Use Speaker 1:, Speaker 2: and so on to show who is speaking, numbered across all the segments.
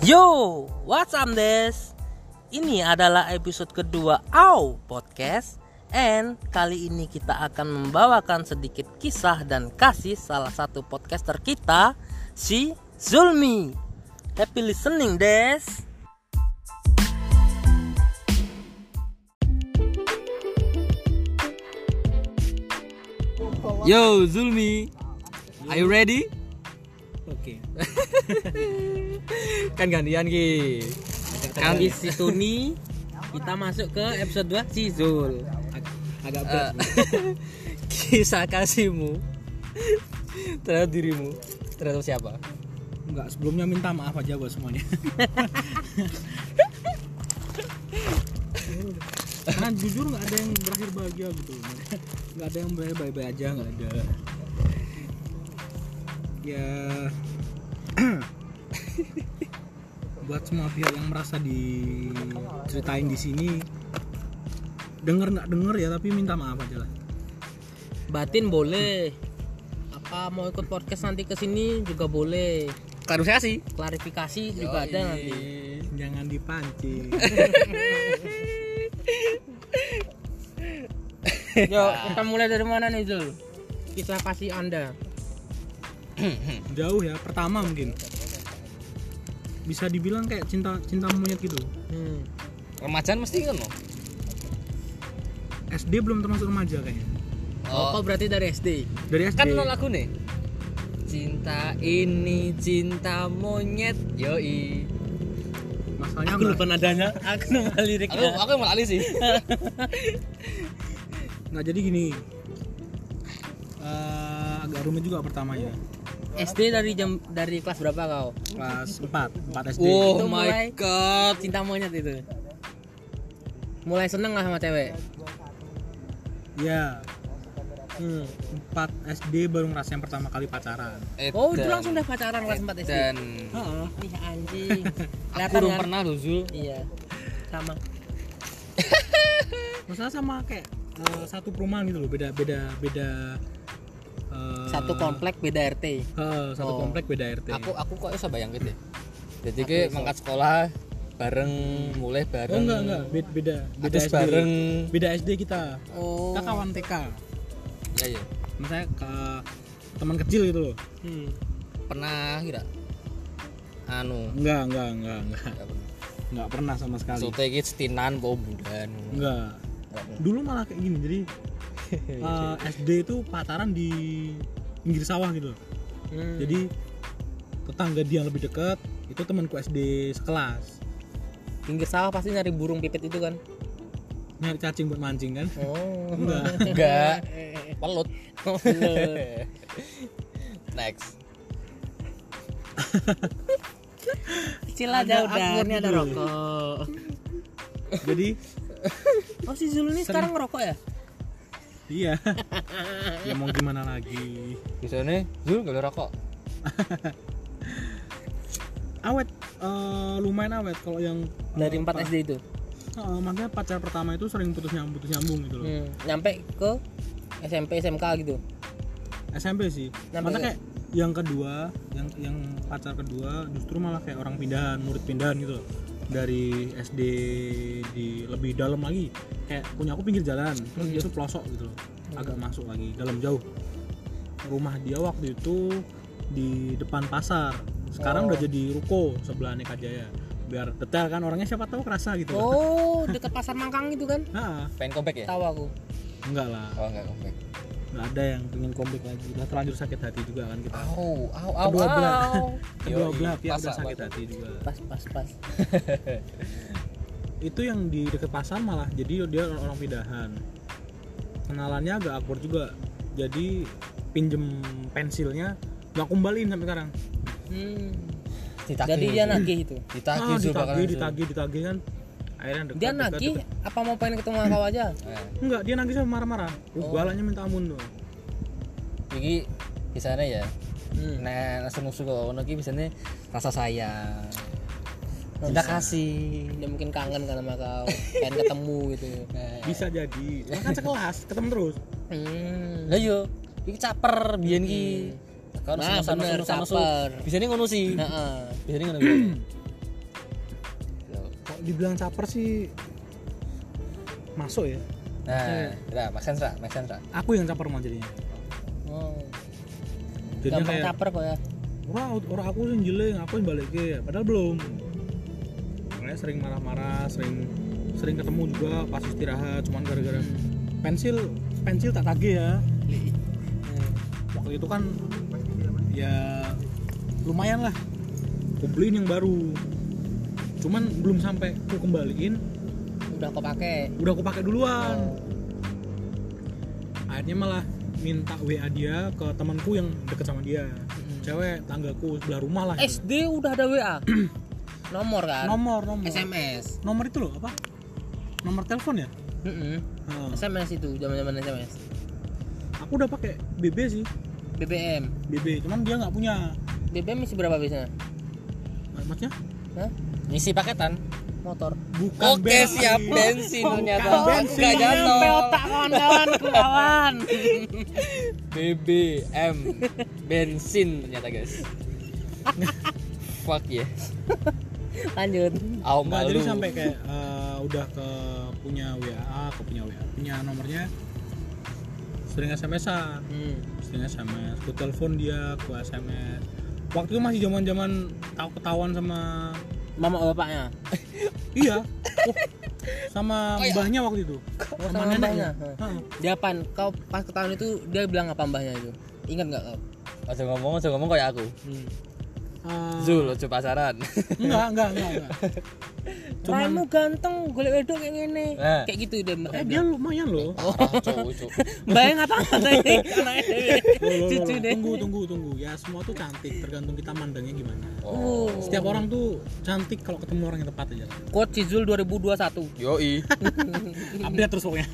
Speaker 1: Yo, what's up des? Ini adalah episode kedua Au Podcast And kali ini kita akan membawakan sedikit kisah dan kasih salah satu podcaster kita Si Zulmi Happy listening des
Speaker 2: Yo Zulmi, are you ready?
Speaker 3: Oke.
Speaker 2: Kan gantian ki.
Speaker 1: Di situ nih kita masuk ke episode 2 si Zul
Speaker 3: Agak
Speaker 2: Eh,
Speaker 3: berat.
Speaker 2: kisah kasihmu terhadap dirimu terhadap siapa?
Speaker 3: Enggak, sebelumnya minta maaf aja buat semuanya. Karena jujur nggak ada yang berakhir bahagia gitu. Nggak ada yang baik baik aja nggak ada. Ya. buat semua pihak yang merasa diceritain di sini denger nggak denger ya tapi minta maaf aja lah.
Speaker 1: Batin boleh. Apa mau ikut podcast nanti ke sini juga boleh.
Speaker 2: Klarifikasi.
Speaker 1: Klarifikasi juga ada nanti.
Speaker 3: Jangan dipancing.
Speaker 1: Yo, kita mulai dari mana nih Zul? Kisah kasih anda
Speaker 3: jauh ya pertama mungkin bisa dibilang kayak cinta cinta monyet gitu
Speaker 1: hmm.
Speaker 2: Remajaan mesti kan loh.
Speaker 3: SD belum termasuk remaja kayaknya
Speaker 1: Oh, kok berarti dari SD?
Speaker 3: dari SD
Speaker 2: Kan lo lagu nih. Cinta ini cinta monyet. Yoi.
Speaker 3: masalahnya
Speaker 1: Aku lupa nadanya Aku lupa
Speaker 2: Aku
Speaker 1: liriknya
Speaker 2: aku yang malali sih.
Speaker 3: nggak jadi gini Eh, agak rumit juga pertamanya
Speaker 1: SD dari jam dari kelas berapa kau?
Speaker 3: kelas 4 4 SD
Speaker 2: Oh
Speaker 1: Itu
Speaker 2: my
Speaker 1: mulai-
Speaker 2: god.
Speaker 1: Cinta monyet itu Mulai seneng lah sama cewek
Speaker 3: ya
Speaker 1: hmm.
Speaker 3: 4 SD baru ngerasain pertama kali pacaran
Speaker 1: Oh itu langsung udah pacaran kelas 4 SD?
Speaker 2: Dan
Speaker 3: Heeh.
Speaker 1: Ih anjing
Speaker 2: aku belum
Speaker 1: kan?
Speaker 2: pernah loh Zul.
Speaker 1: Iya Sama
Speaker 3: masalah sama kayak eh, satu perumahan gitu loh beda beda beda eh,
Speaker 1: Satu komplek beda RT
Speaker 3: eh, satu
Speaker 1: Oh.
Speaker 3: komplek beda RT
Speaker 2: Aku aku kok bisa bayangin deh. Jadi ke mangkat sekolah bareng mulai
Speaker 3: oh
Speaker 2: bareng.
Speaker 3: enggak enggak beda beda beda SD
Speaker 2: bareng.
Speaker 3: beda SD kita
Speaker 1: Oh
Speaker 3: kita kawan TK
Speaker 2: Ya ya.
Speaker 3: misalnya ke teman kecil gitu loh
Speaker 1: hmm.
Speaker 2: Pernah kira anu
Speaker 3: enggak enggak enggak enggak
Speaker 2: enggak pernah.
Speaker 3: enggak pernah sama sekali
Speaker 2: Sote iki setinan po bulan.
Speaker 3: enggak dulu malah kayak gini jadi eh, SD itu pacaran di pinggir sawah gitu loh.
Speaker 1: Hmm.
Speaker 3: jadi tetangga dia yang lebih dekat itu temanku SD sekelas
Speaker 1: Pinggir sawah pasti nyari burung pipit itu kan
Speaker 3: nyari cacing buat mancing kan
Speaker 1: Oh
Speaker 3: enggak
Speaker 2: Enggak. Pelut.
Speaker 1: Oh.
Speaker 2: Next.
Speaker 1: Kecil aja udah Ini ada
Speaker 3: gitu.
Speaker 1: rokok
Speaker 3: jadi
Speaker 1: Oh si Zul ini sekarang ngerokok ya?
Speaker 3: Iya. Ya mau gimana lagi?
Speaker 2: Bisa nih, Zul gak boleh rokok.
Speaker 3: awet eh, lumayan awet kalau yang
Speaker 1: Dari
Speaker 3: eh,
Speaker 1: 4
Speaker 3: pa-
Speaker 1: SD itu?
Speaker 3: Eh, makanya pacar pertama itu sering putus nyambung putus nyambung gitu loh.
Speaker 1: Hmm. Nyampe ke SMP SMK gitu?
Speaker 3: SMP sih.
Speaker 1: Nyampe
Speaker 3: kayak yang kedua yang yang pacar kedua justru malah kayak orang pindahan murid pindahan gitu loh. Dari SD di lebih dalam lagi. Kayak punya aku pinggir jalan terus dia tuh pelosok gitu loh. Agak masuk lagi dalam jauh. Rumah dia waktu itu di depan pasar. Sekarang udah jadi ruko sebelah Neka Jaya. Biar detail kan orangnya siapa tahu kerasa gitu.
Speaker 1: Oh dekat pasar Mangkang itu kan?
Speaker 3: Nah,
Speaker 2: Pengen comeback ya?
Speaker 1: Tahu aku.
Speaker 3: Enggak lah.
Speaker 2: Oh enggak comeback.
Speaker 3: Nggak ada yang pengen comeback lagi. Udah terlanjur sakit hati juga kan kita.
Speaker 2: Au, au, au,
Speaker 3: Kedua belah. kedua
Speaker 2: Yoi,
Speaker 3: belah pihak udah sakit
Speaker 2: pas.
Speaker 3: hati juga.
Speaker 1: Pas pas pas.
Speaker 3: Itu yang di dekat pasar malah jadi dia orang pindahan. Kenalannya agak awkward juga. Jadi pinjem pensilnya nggak kembaliin sampai sekarang.
Speaker 1: Hmm.
Speaker 2: Ditagih,
Speaker 1: Jadi dia nagih itu?
Speaker 2: Ditagih
Speaker 3: ah,
Speaker 2: bakalan,
Speaker 3: ditagih
Speaker 2: Zul.
Speaker 3: ditagih ditagih kan akhirnya dekat
Speaker 1: Dia nagih apa mau pengen ketemu sama kau aja?
Speaker 3: Enggak dia nagih sama marah-marah
Speaker 1: Oh.
Speaker 3: galaknya minta ampun tuh
Speaker 2: iki di sana ya.
Speaker 1: Hmm.
Speaker 2: Nah, langsung musuh kok ono biasanya rasa sayang. Cinta kasih.
Speaker 1: Dia mungkin kangen kan sama kau Pengen ketemu gitu
Speaker 2: Nah,
Speaker 3: bisa jadi Cuma kan sekelas ketemu terus
Speaker 1: hmm.
Speaker 2: Lah yo, iki caper biyen ki. Kan
Speaker 1: Nah, bener, caper.
Speaker 2: Bisa nih ngono sih.
Speaker 1: Heeh.
Speaker 2: Bisa nih ngono. Biyen.
Speaker 3: dibilang caper sih masuk ya.
Speaker 2: Nah, nah, make sense ra, make sense ra.
Speaker 3: aku yang caper malah jadinya.
Speaker 2: Oh.
Speaker 3: jadinya
Speaker 1: gampang
Speaker 3: kayak
Speaker 1: caper kok ya.
Speaker 3: Orang orang aku yang jelek aku yang balik ya padahal belum. Makanya sering marah-marah sering sering ketemu juga pas istirahat. Cuman gara-gara pensil pensil tak tagih ya. Waktu itu kan ya lumayan lah. Aku beliin yang baru cuman belum sampai aku kembaliin
Speaker 1: udah kau pakai.
Speaker 3: udah aku pakai duluan.
Speaker 1: Oh.
Speaker 3: akhirnya malah minta WA dia ke temanku yang deket sama dia. Cewek tanggaku sebelah rumah lah gitu.
Speaker 1: SD udah ada WA nomor kan?
Speaker 3: Nomor nomor.
Speaker 1: SMS
Speaker 3: nomor itu loh apa? Nomor telepon ya. Heeh.
Speaker 1: SMS itu zaman zaman SMS
Speaker 3: aku udah pakai BB sih.
Speaker 1: BBM
Speaker 3: BB cuman dia nggak punya.
Speaker 1: BBM isi berapa biasanya?
Speaker 3: Maksudnya
Speaker 1: Hah?
Speaker 2: Ngisi paketan.
Speaker 1: motor
Speaker 3: bukan
Speaker 2: Oke,
Speaker 3: bensin.
Speaker 2: siap bensin
Speaker 3: Bukan
Speaker 2: ternyata.
Speaker 3: bensin.
Speaker 2: Enggak jatuh.
Speaker 1: otak kawan-kawan kawan
Speaker 2: BBM bensin ternyata guys. Fuck ya.
Speaker 1: lanjut
Speaker 3: Nggak,
Speaker 2: malu.
Speaker 3: jadi sampai kayak eh, udah ke punya WA ke punya WA punya nomornya sering SMS-an
Speaker 1: hmm.
Speaker 3: sering SMS ku telepon dia ku SMS waktu itu masih zaman zaman tahu ketahuan sama
Speaker 1: mama bapaknya
Speaker 3: iya oh, sama
Speaker 2: Oh, iya.
Speaker 3: mbahnya waktu itu sama,
Speaker 1: sama
Speaker 3: neneknya
Speaker 1: mbahnya.
Speaker 3: Heeh.
Speaker 1: dia pan kau pas ketahuan itu dia bilang apa mbahnya itu ingat nggak kau
Speaker 2: Aja ngomong, aja ngomong kayak aku.
Speaker 1: hmm.
Speaker 3: Eh,
Speaker 2: Zul, aja pasaran.
Speaker 3: enggak enggak enggak, enggak. cuman
Speaker 1: Raimu ganteng golek wedok kayak gini
Speaker 2: Nah.
Speaker 1: kayak gitu dia
Speaker 3: eh dia lumayan loh
Speaker 1: Oh. Dewe.
Speaker 3: Loh, loh, loh,
Speaker 1: Cucu deh.
Speaker 3: tunggu tunggu tunggu ya semua tuh cantik tergantung kita mandangnya gimana
Speaker 2: Oh.
Speaker 3: setiap orang tuh cantik kalau ketemu orang yang tepat aja
Speaker 1: Quote Cizul 2021.
Speaker 2: Yoi.
Speaker 3: update terus pokoknya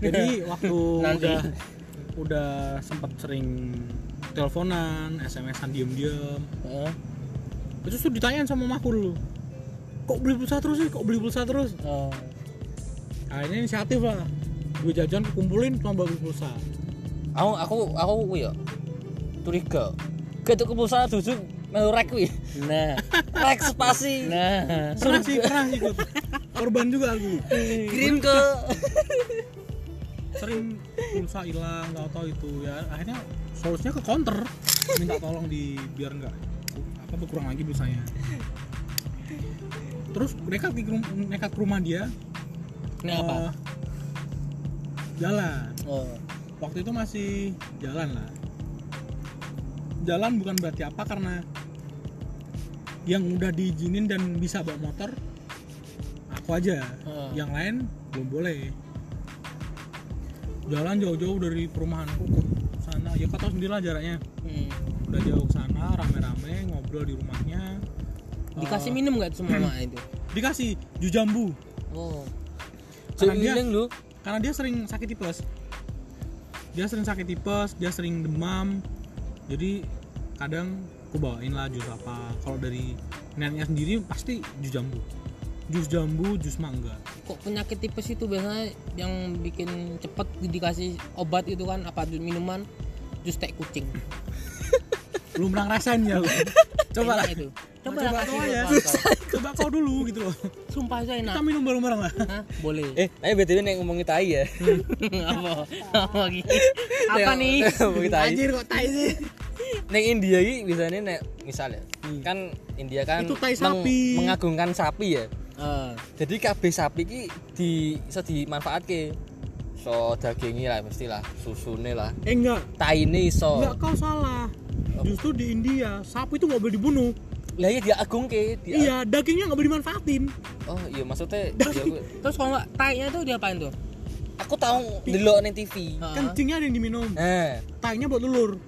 Speaker 3: jadi waktu
Speaker 1: Nanti.
Speaker 3: udah udah sempat sering teleponan SMS-an diem-diem
Speaker 1: Heeh.
Speaker 3: itu tuh ditanyain sama mahku dulu kok beli pulsa terus sih kok beli pulsa terus
Speaker 1: Oh.
Speaker 3: akhirnya inisiatif lah gue jajan kumpulin cuma beli pulsa
Speaker 2: Aku aku aku kuwi ya. Curiga. Ketuk pulsa duduk melu rek kuwi.
Speaker 1: Nah,
Speaker 2: Rek spasi.
Speaker 1: nah.
Speaker 3: pernah sih pernah ikut korban juga aku
Speaker 2: Kirim ke
Speaker 3: sering pulsa hilang nggak tahu itu ya. Akhirnya solusinya ke counter. Minta tolong di biar nggak apa berkurang lagi pulsanya. Terus nekat ke nekat ke rumah dia.
Speaker 1: Ini apa?
Speaker 3: eh, jalan.
Speaker 1: Oh.
Speaker 3: waktu itu masih jalan lah. Jalan bukan berarti apa karena yang udah diizinin dan bisa bawa motor aku aja.
Speaker 1: Heeh.
Speaker 3: yang lain belum boleh jalan jauh-jauh dari perumahanku ke sana ya kau tahu sendiri lah jaraknya
Speaker 1: Hmm.
Speaker 3: udah jauh ke sana rame-rame ngobrol di rumahnya
Speaker 1: Dikasih
Speaker 3: Eh,
Speaker 1: minum nggak sama mak itu?
Speaker 3: dikasih jus jambu
Speaker 1: Oh.
Speaker 3: Karena dia-
Speaker 2: lu.
Speaker 3: karena dia sering sakit tipes dia sering sakit tipes dia sering demam jadi kadang aku bawain lah jus apa kalau dari neneknya sendiri pasti jus jambu jus jambu jus mangga
Speaker 1: Kok penyakit tipes itu biasanya yang bikin cepet dikasih obat itu kan apa minuman jus teh kucing.
Speaker 3: belum pernah ngerasain ya lu coba lah
Speaker 1: itu. Coba,
Speaker 3: Coba
Speaker 1: lah
Speaker 3: kau
Speaker 1: kasih
Speaker 3: ya. coba kau dulu gitu loh
Speaker 1: Sumpah itu enak.
Speaker 3: kita minum bareng-bareng lah
Speaker 1: Hah? Boleh.
Speaker 2: Eh, ayo BTW nek ngomongin tai ya.
Speaker 1: apa? Apa gitu? Apa nih?
Speaker 2: Ngomongin tai.
Speaker 3: anjir kok tai sih
Speaker 2: Neng India ini biasanya nek misalnya
Speaker 3: Hmm.
Speaker 2: kan India kan
Speaker 3: Itu tai sapi.
Speaker 2: mengagungkan sapi ya.
Speaker 1: Eh,
Speaker 2: Jadi kabeh sapi ki di iso dimanfaatke. So dagingnya lah mestilah, susune lah.
Speaker 3: eh enggak
Speaker 2: Taine iso.
Speaker 3: enggak kau salah justru di India sapi itu nggak boleh dibunuh
Speaker 2: Lah iya dia agungke, dia
Speaker 3: iya dagingnya nggak boleh dimanfaatin
Speaker 2: Oh iya maksudnya ya, aku-
Speaker 1: terus kalau nggak tai-nya tuh diapain tuh?
Speaker 2: aku tahu delok ning TV.
Speaker 3: Kencingnya ada yang diminum
Speaker 2: Nah,
Speaker 3: tainya buat lulur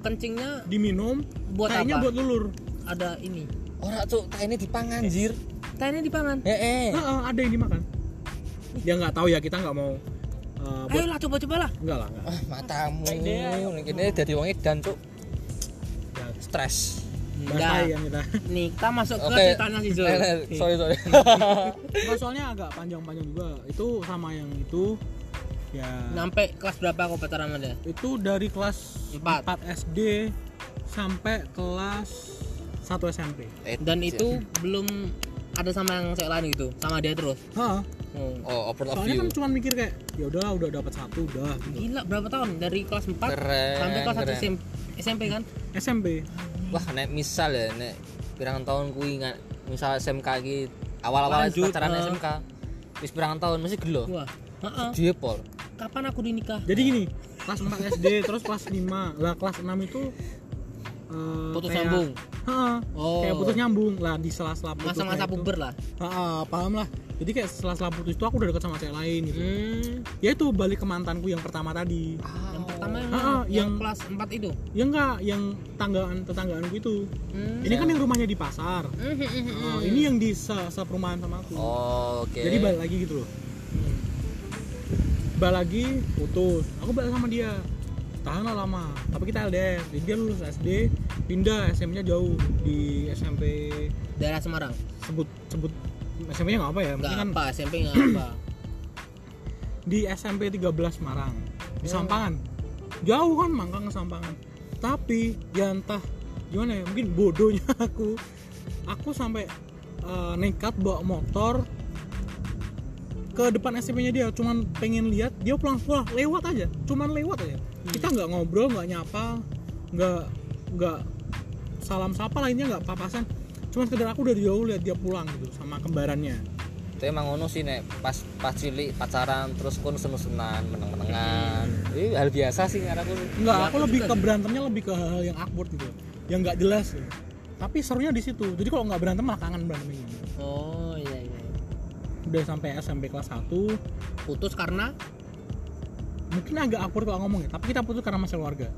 Speaker 1: Kencingnya
Speaker 3: diminum
Speaker 1: Buat
Speaker 3: tainya
Speaker 1: apa?
Speaker 3: buat lulur
Speaker 1: ada ini.
Speaker 2: ora cuk, taine dipangan anjir.
Speaker 1: Tai-nya dipangan.
Speaker 2: Heeh.
Speaker 3: Heeh, ada yang dimakan dia nggak tahu ya kita nggak mau uh, buat
Speaker 1: Ayolah coba-coba lah.
Speaker 3: enggak lah enggak
Speaker 2: Ah, matamu.
Speaker 1: Ide.
Speaker 2: Ning kene dadi wong edan cuk.
Speaker 3: ya,
Speaker 2: Stres.
Speaker 1: Enggak.
Speaker 3: yang kita
Speaker 1: Nih, kita masuk ke
Speaker 2: Oke.
Speaker 1: ceritanya si Zul.
Speaker 2: Eh, eh, Sorry, sorry.
Speaker 3: Enggak, soalnya agak panjang-panjang juga itu sama yang itu ya
Speaker 1: Sampai kelas berapa kau pacaran sama dia?
Speaker 3: itu dari kelas
Speaker 1: Empat.
Speaker 3: 4 SD sampai kelas 1 satu SMP
Speaker 2: Eh,
Speaker 1: dan itu belum ada sama yang cewek lain gitu sama dia terus
Speaker 3: Hah,
Speaker 1: oh.
Speaker 2: oh of
Speaker 3: soalnya
Speaker 2: view
Speaker 3: kan cuma mikir kayak ya udah udah dapat satu udah gitu.
Speaker 1: gila berapa tahun dari kelas 4
Speaker 2: Keren,
Speaker 1: sampai kelas 1
Speaker 2: keren.
Speaker 1: SMP, SMP kan
Speaker 3: SMP
Speaker 2: wah nek misal ya nek pirang tahun kuwi nggak misal SMK iki awal-awal pacaran
Speaker 1: eh.
Speaker 2: SMK wis pirang tahun mesti gelo
Speaker 1: wah Heeh.
Speaker 2: diepol
Speaker 1: kapan aku dinikah
Speaker 3: jadi gini kelas 4 SD terus kelas 5 lah kelas 6 itu eh,
Speaker 1: putus
Speaker 3: kayak-
Speaker 1: nyambung?
Speaker 3: Heeh,
Speaker 1: Oh.
Speaker 3: kayak putus nyambung lah di sela-sela putusnya
Speaker 1: masa-masa
Speaker 3: itu.
Speaker 1: puber lah?
Speaker 3: Heeh, paham lah. Jadi kayak sela-sela putus itu aku udah deket sama cewek lain gitu.
Speaker 1: Hmm.
Speaker 3: ya itu balik ke mantanku yang pertama tadi.
Speaker 1: Yang pertama yang,
Speaker 3: Ah,
Speaker 1: mana? yang,
Speaker 3: yang-
Speaker 1: kelas 4 itu?
Speaker 3: Ya enggak yang tanggaan tetanggaanku itu.
Speaker 1: Hmm.
Speaker 3: ini kan yang rumahnya di pasar. Nah, ini yang di se seperumahan sama aku.
Speaker 2: Oh oke.
Speaker 3: Jadi balik lagi gitu loh. Balik lagi putus. Aku balik sama dia tahan lah lama. Tapi kita LDR jadi dia lulus SD pindah SMP nya jauh di SMP
Speaker 1: daerah Semarang?
Speaker 3: Sebut sebut SMP nya nggak apa ya?
Speaker 1: Nggak
Speaker 3: kan
Speaker 1: apa SMP nggak apa.
Speaker 3: Di SMP 13 Semarang. Di
Speaker 1: Oh.
Speaker 3: Sampangan. Jauh kan Mangkang ke Sampangan. Tapi ya entah gimana ya mungkin bodohnya aku. Aku sampai eh, nekat bawa motor ke depan SMP-nya dia cuman pengen lihat dia pulang sekolah lewat aja cuman lewat aja. Kita nggak ngobrol nggak nyapa nggak nggak salam sapa lainnya nggak papasan. Cuman sekedar aku dari jauh lihat dia pulang gitu sama kembarannya.
Speaker 2: Itu emang ngono sih nek. Pas pas cilik pacaran terus kon seneng-senengan meneng-menengan. Ini hal biasa sih karena aku.
Speaker 3: Enggak,
Speaker 1: Ya,
Speaker 3: aku lebih ke berantemnya lebih ke hal yang awkward gitu. Yang nggak jelas gitu. Tapi serunya di situ. Jadi kalau nggak berantem malah kangen berantemnya.
Speaker 1: oh. iya iya
Speaker 3: Udah sampai SMP kelas 1,
Speaker 1: putus karena
Speaker 3: mungkin agak awkward kalau ngomong ya, tapi kita putus karena masalah keluarga.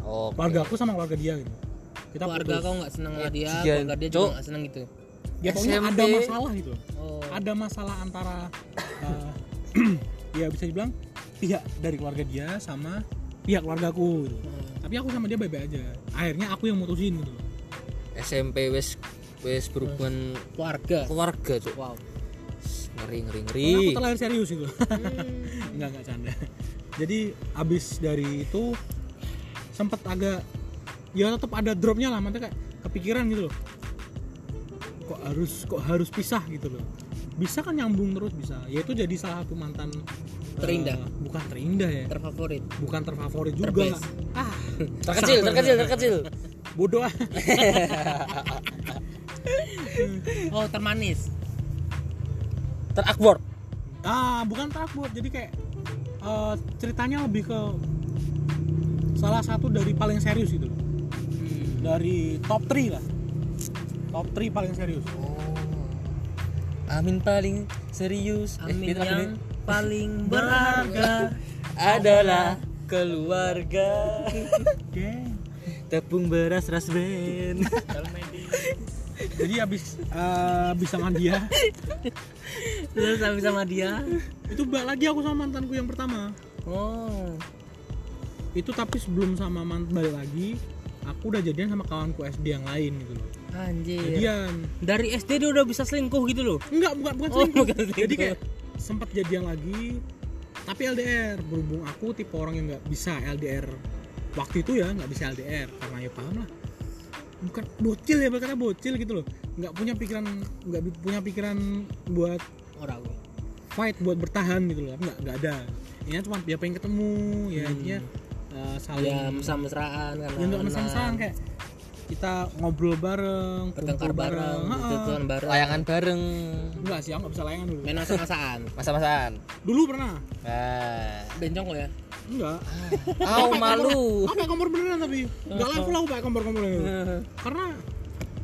Speaker 2: oh
Speaker 3: Keluarga aku sama keluarga dia gitu. Kita
Speaker 1: keluarga
Speaker 3: putus.
Speaker 1: kau nggak seneng sama dia
Speaker 2: Iya,
Speaker 1: keluarga dia juga nggak seneng gitu
Speaker 3: Ya pokoknya
Speaker 2: SMP.
Speaker 3: ada masalah gitu.
Speaker 1: oh
Speaker 3: Ada masalah antara eh, ya bisa dibilang pihak dari keluarga dia sama pihak keluargaku gitu.
Speaker 1: Hmm.
Speaker 3: Tapi aku sama dia baik-baik aja. Akhirnya aku yang mutusin gitu.
Speaker 2: SMP wis wis berhubungan
Speaker 1: keluarga
Speaker 2: keluarga tuh
Speaker 1: wow
Speaker 2: ngeri ngeri ngeri
Speaker 3: aku terlahir serius gitu.
Speaker 1: Hmm.
Speaker 3: Enggak, enggak canda. Jadi abis dari itu sempet agak ya tetap ada dropnya lah, maksudnya kayak kepikiran gitu loh. Kok harus kok harus pisah gitu loh. Bisa kan nyambung terus bisa. Ya itu jadi salah satu mantan
Speaker 1: Terindah.
Speaker 3: bukan terindah ya.
Speaker 1: terfavorit
Speaker 3: bukan terfavorit juga.
Speaker 1: Terbest.
Speaker 3: Ah,
Speaker 2: terkecil terkecil terkecil
Speaker 3: bodoh ah.
Speaker 1: oh termanis
Speaker 2: terakbor
Speaker 3: ah, bukan takut. Jadi kayak eh, ceritanya lebih ke salah satu dari paling serius loh.
Speaker 1: Hmm.
Speaker 3: Dari top 3 lah. Top 3 paling serius.
Speaker 2: Amin paling serius Eh,
Speaker 1: amin
Speaker 2: gitu,
Speaker 1: yang paling berharga
Speaker 2: adalah keluarga tepung beras ras ben
Speaker 3: Jadi abis eh, abis sama dia
Speaker 1: terus habis sama dia
Speaker 3: itu balik lagi aku sama mantanku yang pertama.
Speaker 1: oh
Speaker 3: Itu tapi sebelum sama mantan balik lagi, aku udah jadian sama kawanku SD yang lain gitu loh.
Speaker 1: anjir
Speaker 3: Jadian.
Speaker 1: dari SD dia udah bisa selingkuh gitu loh
Speaker 3: Enggak, bukan bukan
Speaker 1: Oh,
Speaker 3: selingkuh.
Speaker 1: bukan selingkuh.
Speaker 3: Jadi kayak sempat jadian lagi tapi LDR berhubung aku tipe orang yang nggak bisa LDR waktu itu ya nggak bisa LDR karena ya paham lah bukan bocil ya berkata bocil gitu loh. Nggak punya pikiran nggak punya pikiran buat
Speaker 1: orang
Speaker 3: fight buat bertahan gitu loh. Nggak nggak ada. Ini cuma dia pengen ketemu ya
Speaker 1: Hmm.
Speaker 3: intinya uh, saling
Speaker 1: ya mesra-mesraan kan
Speaker 3: ya nggak mesra-mesraan kayak kita ngobrol bareng
Speaker 1: bertengkar bareng
Speaker 3: Ha-ha.
Speaker 1: gitu bareng.
Speaker 2: Layangan bareng.
Speaker 3: Enggak sih aku nggak bisa layangan dulu.
Speaker 1: Main masa-masaan.
Speaker 2: Masa-masaan.
Speaker 3: Dulu pernah.
Speaker 2: Nah.
Speaker 1: Bencong lo ya
Speaker 3: enggak.
Speaker 2: Au malu.
Speaker 3: aku pakai kompor beneran tapi nggak level aku pakai kompor kompor itu karena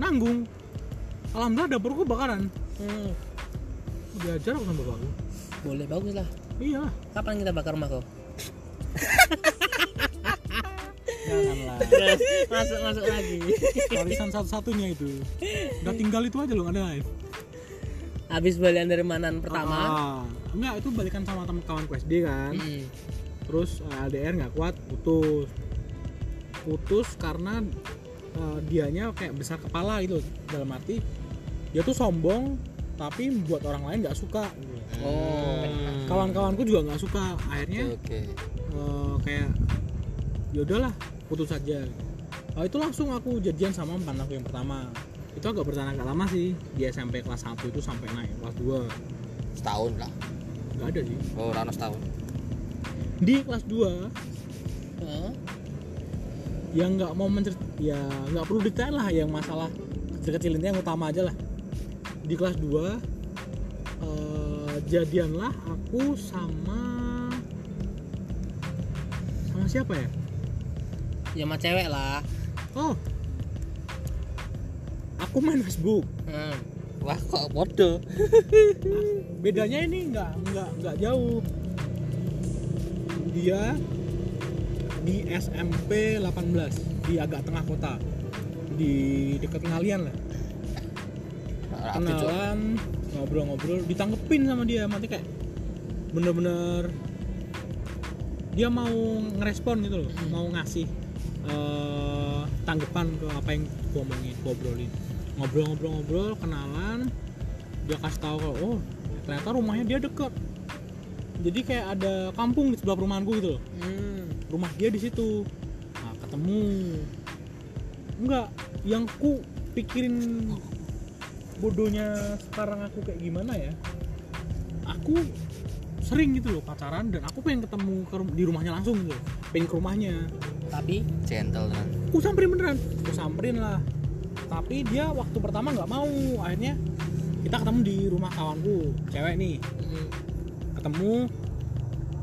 Speaker 3: nanggung. Alhamdulillah dapurku bakaran
Speaker 1: Hmm.
Speaker 3: diajar aku sama bapakku
Speaker 1: boleh bagus lah
Speaker 3: iya.
Speaker 1: Kapan kita bakar rumah kau?
Speaker 3: Janganlah.
Speaker 1: Terus masuk masuk lagi.
Speaker 3: Warisan satu-satunya itu. Udah tinggal itu aja loh ada lain.
Speaker 1: Habis balian dari manan pertama.
Speaker 3: Ah, enggak itu balikan sama teman kawan SD kan.
Speaker 1: Mm.
Speaker 3: Terus eh, LDR nggak kuat putus. Putus karena eh, dianya kayak besar kepala gitu. Dalam arti dia tuh sombong tapi buat orang lain nggak suka. Gitu.
Speaker 1: oh
Speaker 3: kawan-kawanku juga nggak suka. Akhirnya
Speaker 2: oke
Speaker 3: eh, kayak ya udahlah putus saja oh, itu langsung aku jadian sama mantan aku yang pertama. Itu agak bertahan agak lama sih. Di SMP kelas 1 itu sampai naik kelas 2
Speaker 2: setahun lah.
Speaker 3: Nggak ada sih.
Speaker 2: Oh rano setahun
Speaker 3: di kelas 2
Speaker 1: Heeh.
Speaker 3: yang nggak mau mencer ya nggak perlu detail lah yang masalah kecil-kecil ini yang utama aja lah. Di kelas 2 eh, jadianlah aku sama sama siapa ya?
Speaker 1: Ya sama cewek lah.
Speaker 3: Oh. Aku main Facebook.
Speaker 1: Hmm.
Speaker 2: wah kok bodoh?
Speaker 3: Bedanya ini nggak nggak nggak jauh dia di SMP 18 di agak tengah kota. Di dekat ngalian lah.
Speaker 2: Cok.
Speaker 3: kenalan ngobrol-ngobrol ditanggepin sama dia. Mati kayak bener-bener dia mau ngerespon gitu loh. Mau ngasih eh, tanggapan ke apa yang gua omongin gua obrolin. Ngobrol-ngobrol-ngobrol kenalan. Dia kasih tahu kalau oh ternyata rumahnya dia deket jadi kayak ada kampung di sebelah perumahanku gitu loh.
Speaker 1: Hmm.
Speaker 3: rumah dia di situ. Nah, ketemu. Enggak yang ku pikirin bodohnya sekarang aku kayak gimana ya? Aku sering gitu loh pacaran dan aku pengen ketemu ke di rumahnya langsung gitu loh. pengen ke rumahnya.
Speaker 1: Tapi?
Speaker 2: Gentle kan
Speaker 3: aku samperin beneran. Aku samperin lah. Tapi dia waktu pertama nggak mau. Akhirnya kita ketemu di rumah kawanku cewek nih.
Speaker 1: Hmm,
Speaker 3: ketemu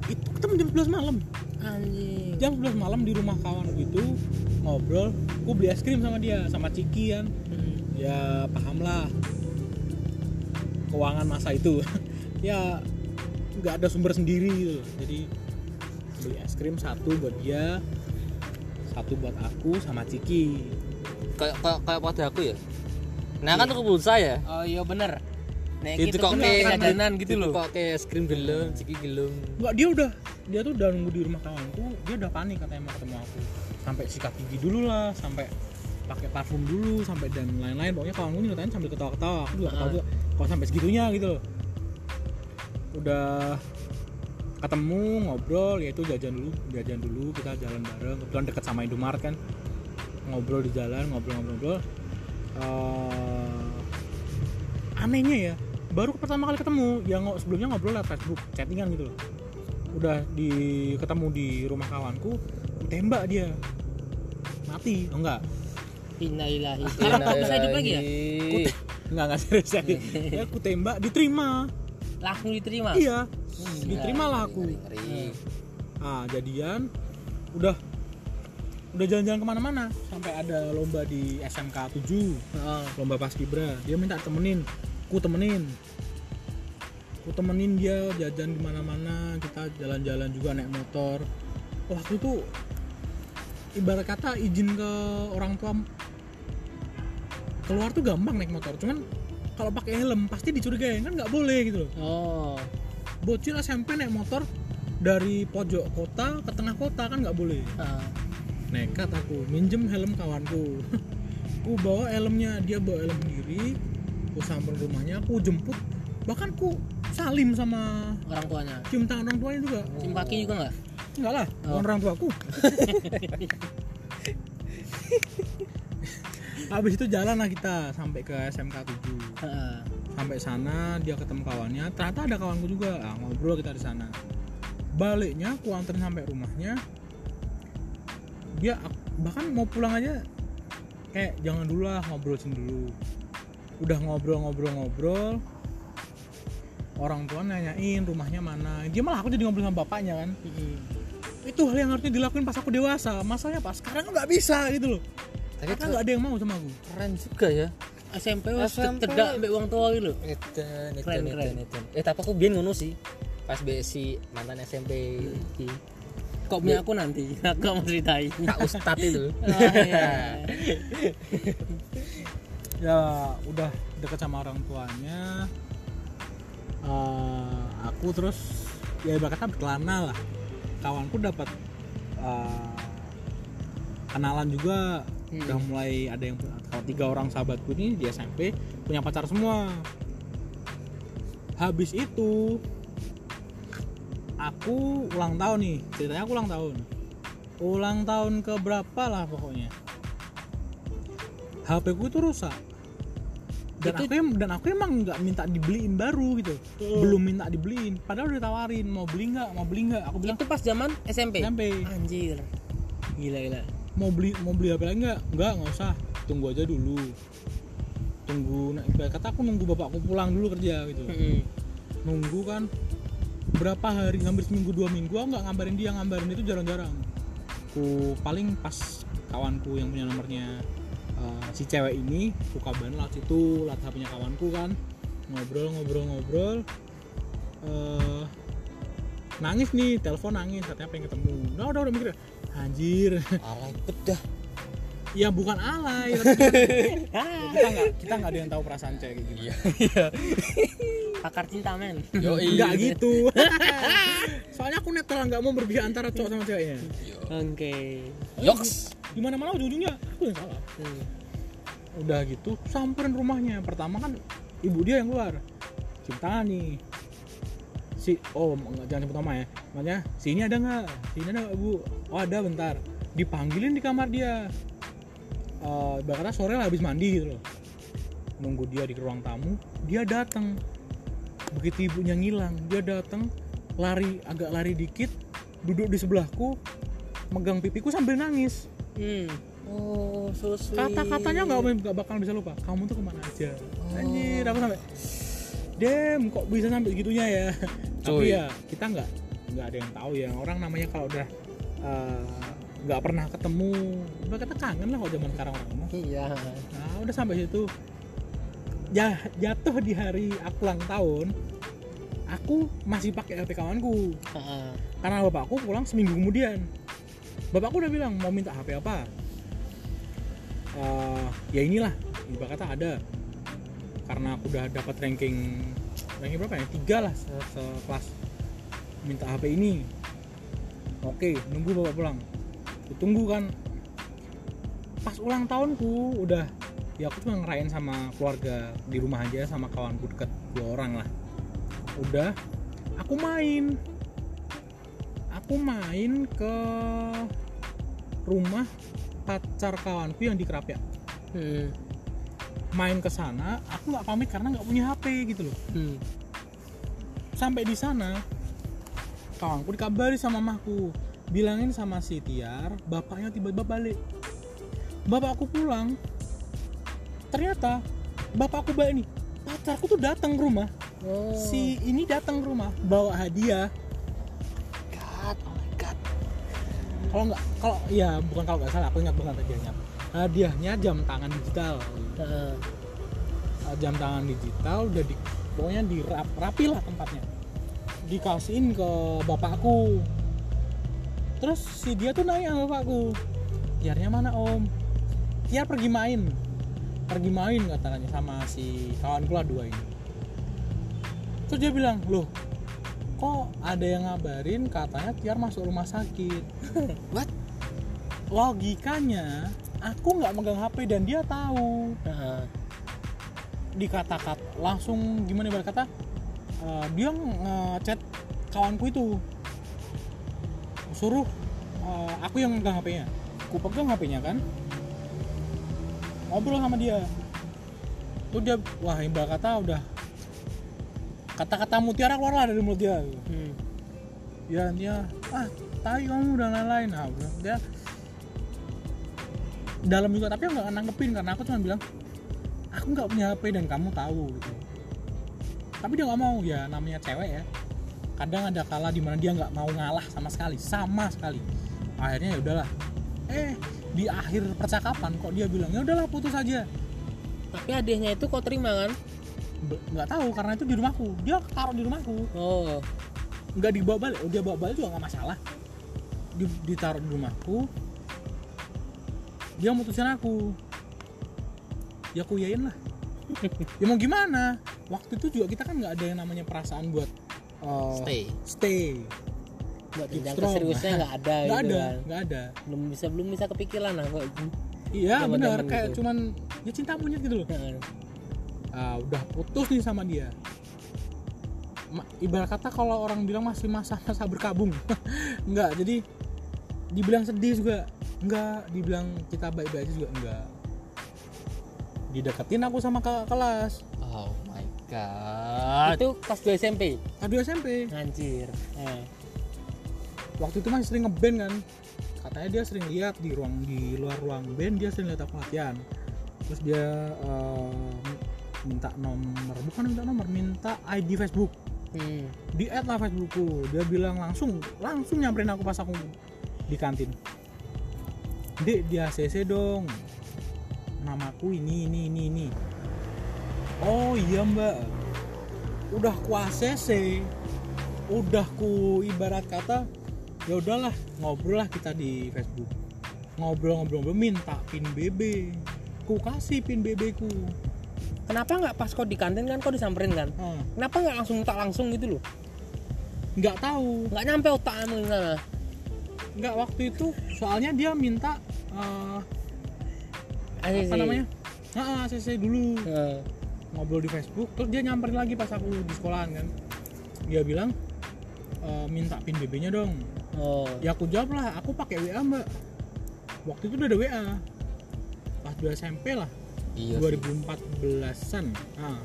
Speaker 3: itu ketemu jam 11 malam.
Speaker 1: Anjing.
Speaker 3: Jam 11 malam di rumah kawan gitu ngobrol aku beli es krim sama dia sama Ciki kan.
Speaker 1: Hmm.
Speaker 3: ya paham lah. Keuangan masa itu. Ya nggak ada sumber sendiri gitu. Jadi beli es krim satu buat dia satu buat aku sama Ciki.
Speaker 2: Kayak kayak kayak pada aku ya? Nah kan aku pulsa ya?
Speaker 1: Oh iya bener Nek
Speaker 2: itu
Speaker 1: kita
Speaker 2: kok kayak
Speaker 1: jajanan gitu loh.
Speaker 2: kok kayak es krim gelem ciki gelem.
Speaker 3: Nggak dia udah dia tuh udah nunggu di rumah kawanku dia udah panik katanya mau ketemu aku. Sampai sikat gigi dulu lah sampai pakai parfum dulu sampai dan lain-lain. Pokoknya kawanku nyeritain sambil ketawa-ketawa. Aku juga ketawa
Speaker 1: Ah.
Speaker 3: juga kok sampai segitunya gitu loh. Udah ketemu ngobrol ya itu jajan dulu jajan dulu kita jalan bareng. Kebetulan deket sama Indomaret kan. Ngobrol di jalan ngobrol-ngobrol. Eh, anehnya ya baru pertama kali ketemu. Yang sebelumnya ngobrol lewat Facebook chattingan gitu loh. Udah di ketemu di rumah kawanku tembak dia. Mati. Oh enggak.
Speaker 1: Innalillahi. Sekarang tak bisa hidup lagi ya?
Speaker 3: Enggak enggak serius ya ya aku tembak diterima.
Speaker 1: Langsung diterima?
Speaker 3: Iya.
Speaker 1: Hmm,
Speaker 3: diterima lah aku.
Speaker 2: ngeri
Speaker 3: ah jadian. Udah. Udah jalan-jalan ke mana-mana. Sampai ada lomba di SMK 7
Speaker 1: Heeh.
Speaker 3: lomba paskibra. Dia minta temenin ku temenin. Ku temenin dia jajan di mana-mana kita jalan-jalan juga naik motor. Waktu itu ibarat kata izin ke orang tua keluar tuh gampang naik motor. Cuman kalau pakai helm pasti dicurigain kan nggak boleh gitu loh.
Speaker 1: Oh.
Speaker 3: Bocil SMP naik motor dari pojok kota ke tengah kota kan nggak boleh.
Speaker 1: Heeh.
Speaker 3: nekat aku minjem helm kawanku. Aku bawa helmnya dia bawa helm sendiri aku sampai rumahnya aku jemput. Bahkan aku salim sama
Speaker 1: orang tuanya.
Speaker 3: cium tangan orang tuanya juga.
Speaker 1: Cium kaki juga nggak?
Speaker 3: Enggak lah
Speaker 1: Oh.
Speaker 3: orang tuaku habis itu jalan lah kita sampai ke SMK 7
Speaker 1: Heeh.
Speaker 3: sampai sana dia ketemu kawannya. Ternyata ada kawanku juga. Ah, ngobrol kita di sana. Baliknya aku anterin sampai rumahnya. Dia bahkan mau pulang aja kayak jangan dulu lah ngobrol sini dulu udah ngobrol-ngobrol-ngobrol orang tua nanyain rumahnya mana dia malah aku jadi ngobrol sama bapaknya kan
Speaker 1: Mm-mm.
Speaker 3: itu hal yang harusnya dilakuin pas aku dewasa masalahnya pas sekarang nggak bisa gitu loh
Speaker 2: tapi
Speaker 3: karena nggak ada yang mau sama aku
Speaker 2: keren juga ya
Speaker 1: SMP wis
Speaker 2: SMP.
Speaker 1: cedak mbek wong tua gitu
Speaker 2: Edan,
Speaker 1: Keren, keren.
Speaker 2: edan. Eh tapi aku biyen ngono sih. Pas BSI mantan SMP iki.
Speaker 1: kok punya aku nanti aku mau ceritain
Speaker 2: Kak Ustad itu.
Speaker 1: oh, iya.
Speaker 3: ya udah deket sama orang tuanya. Eh, aku terus ya ibarat kata berkelana lah. Kawanku dapat eh, kenalan juga.
Speaker 1: Hmm.
Speaker 3: udah mulai ada yang kalau tiga orang sahabatku ini di SMP punya pacar semua. Habis itu aku ulang tahun nih. Ceritanya aku ulang tahun. Ulang tahun ke berapa lah pokoknya. HP ku itu rusak dan
Speaker 1: Itu-
Speaker 3: aku em- dan aku emang nggak minta dibeliin baru gitu.
Speaker 1: Hmm.
Speaker 3: belum minta dibeliin. Padahal udah ditawarin mau beli nggak? Mau beli nggak? Aku bilang
Speaker 1: itu pas zaman SMP
Speaker 3: SMP
Speaker 1: anjir. Gila gila.
Speaker 3: Mau beli mau beli HP lagi nggak? Nggak nggak usah. Tunggu aja dulu. Tunggu nah, kata aku nunggu bapakku pulang dulu kerja gitu.
Speaker 1: Mm-mm.
Speaker 3: nunggu kan berapa hari hampir seminggu dua minggu aku nggak ngabarin dia ngabarin itu jarang-jarang. Ku paling pas kawanku yang punya nomornya eh, si cewek ini ku kabarin lewat situ lewat HP-nya kawanku kan. Ngobrol ngobrol ngobrol. Eh nangis nih telepon nangis katanya pengen ketemu. Udah udah udah mikir anjir.
Speaker 2: Alay bedah
Speaker 3: ya bukan alay tapi kita nggak kita nggak ada yang tahu perasaan cewek kayak gitu
Speaker 2: iya
Speaker 1: pakar cinta men.
Speaker 2: Yo
Speaker 3: nggak gitu. Soalnya aku netral nggak mau berpihak antara cowok sama ceweknya.
Speaker 1: Oke.
Speaker 2: Yoks
Speaker 3: di mana ujung-ujungnya aku yang salah.
Speaker 1: Hmm.
Speaker 3: udah gitu samperin rumahnya. Pertama kan ibu dia yang keluar. Cinta nih si oh jangan sebut nama ya. Makanya sini ada nggak? Sini ada nggak bu? Oh ada bentar. Dipanggilin di kamar dia. Eh bahkan sore lah habis mandi gitu loh. Nunggu dia di ruang tamu dia datang. Begitu ibunya ngilang dia datang lari agak lari dikit duduk di sebelahku megang pipiku sambil nangis
Speaker 1: Hmm. Oh, so sweet.
Speaker 3: kata-katanya nggak nggak bakal bisa lupa kamu tuh ke mana aja anjir aku sampai dem kok bisa sampai segitunya ya tapi
Speaker 2: Cuy.
Speaker 3: ya kita nggak nggak ada yang tahu ya orang namanya kalau udah eh, nggak pernah ketemu udah kita kangen lah kalau zaman sekarang orang mah.
Speaker 1: Iya.
Speaker 3: nah udah sampai situ ya jatuh di hari aku ulang tahun aku masih pakai HP kawanku
Speaker 1: Heeh.
Speaker 3: karena bapakku pulang seminggu kemudian bapakku udah bilang mau minta HP apa? Eh, ya inilah ibarat kata ada. Karena aku udah dapat ranking ranking berapa ya? Tiga lah se- sekelas minta HP ini. Oke nunggu bapak pulang. Ditunggu kan. Pas ulang tahunku udah ya aku cuma ngerayain sama keluarga di rumah aja sama kawanku deket dua orang lah. Udah aku main aku main ke rumah pacar kawanku yang di Kerapia
Speaker 1: Hmm.
Speaker 3: main ke sana aku nggak pamit karena nggak punya HP gitu loh
Speaker 1: Hmm.
Speaker 3: sampai di sana kawanku dikabari sama mamaku bilangin sama si Tiar bapaknya tiba-tiba balik bapakku pulang ternyata bapakku balik nih pacarku tuh datang ke rumah
Speaker 1: Oh.
Speaker 3: si ini datang ke rumah bawa hadiah
Speaker 1: God, oh my God.
Speaker 3: kalau nggak kalau ya bukan kalau nggak salah aku ingat banget hadiahnya. Hadiahnya jam tangan digital. Uh, jam tangan digital udah di pokoknya dirap rapi lah tempatnya. Dikasihin ke bapakku. Terus si dia tuh nanya sama bapakku Tiarnya mana om? Tiar pergi main. Pergi main katanya sama si kawanku lah dua ini. Terus dia bilang loh kok ada yang ngabarin katanya Tiar masuk rumah sakit.
Speaker 2: What?
Speaker 3: logikanya aku nggak megang HP dan dia tahu.
Speaker 1: Heeh.
Speaker 3: dikata-kata langsung gimana ibarat kata? Eh, dia ngechat kawanku itu. Suruh eh, aku yang megang HP-nya aku pegang HP-nya kan? Ngobrol sama dia. Tuh dia wah ibarat kata udah kata-kata mutiara keluar lah dari mulut dia.
Speaker 1: Hmm.
Speaker 3: ya dia ah tai kamu dan lain-lain. Nah udah dia dalam juga tapi nggak nanggepin karena aku cuma bilang aku nggak punya HP dan kamu tahu gitu. Tapi dia nggak mau ya namanya cewek ya. Kadang ada kala di mana dia nggak mau ngalah sama sekali sama sekali. Akhirnya ya udahlah. Eh di akhir percakapan kok dia bilang ya udahlah putus aja.
Speaker 1: Tapi hadiahnya itu kau terima kan?
Speaker 3: Nggak tahu karena itu di rumahku. Dia taruh di rumahku.
Speaker 1: Oh.
Speaker 3: nggak dibawa balik. Oh dia bawa balik juga nggak masalah. Di, ditaruh di rumahku. Dia mutusin aku. Ya aku yain lah. Ya mau gimana? Waktu itu juga kita kan nggak ada yang namanya perasaan buat uh,
Speaker 1: Stay.
Speaker 3: stay.
Speaker 1: Buat
Speaker 3: Keep
Speaker 1: jenjang
Speaker 3: strong.
Speaker 1: keseriusnya nggak ada
Speaker 3: nggak
Speaker 1: gitu
Speaker 3: ada
Speaker 1: kan.
Speaker 3: nggak ada.
Speaker 1: Belum bisa belum bisa kepikiran lah kok.
Speaker 3: iya benar. kayak
Speaker 1: gitu.
Speaker 3: cuman ya cinta monyet gitu loh Ah, udah putus nih sama dia. Ibarat kata kalau orang bilang masih masa-masa berkabung. Enggak jadi dibilang sedih juga. Enggak dibilang kita baik-baik juga enggak. Dideketin aku sama kakak kelas.
Speaker 2: Oh my god.
Speaker 1: Itu kelas 2 SMP.
Speaker 3: aduh SMP
Speaker 1: Anjir. Eh.
Speaker 3: waktu itu masih sering ngeband kan. Katanya dia sering lihat di ruang di luar ruang band dia sering lihat aku latihan. Terus dia eh, minta nomor bukan minta nomor minta ID Facebook.
Speaker 1: Hmm.
Speaker 3: di add lah Facebookku. Dia bilang langsung langsung nyamperin aku pas aku di kantin. Dek di ACC dong. Namaku ini ini ini ini. Oh iya mbak. Udah ku ACC udah ku ibarat kata ya udahlah ngobrol lah kita di Facebook. Ngobrol-ngobrol minta pin BB ku kasih pin BB ku
Speaker 1: Kenapa nggak pas kau di kantin kan kau disamperin kan?
Speaker 3: Ah,
Speaker 1: Kenapa nggak langsung tak langsung gitu loh?
Speaker 3: nggak tahu
Speaker 1: Nggak nyampe otakmu di sana.
Speaker 3: nggak waktu itu soalnya dia minta
Speaker 1: Asik
Speaker 3: apa namanya nah, ACC dulu
Speaker 1: Eh.
Speaker 3: ngobrol di Facebook terus dia nyamperin lagi pas aku di sekolahan kan dia bilang "Eh, minta pin BB nya dong
Speaker 1: Oh.
Speaker 3: ya aku jawab lah aku pakai WA mbak waktu itu udah ada WA pas 2 SMP lah
Speaker 2: iya sih.
Speaker 3: 2014an nah,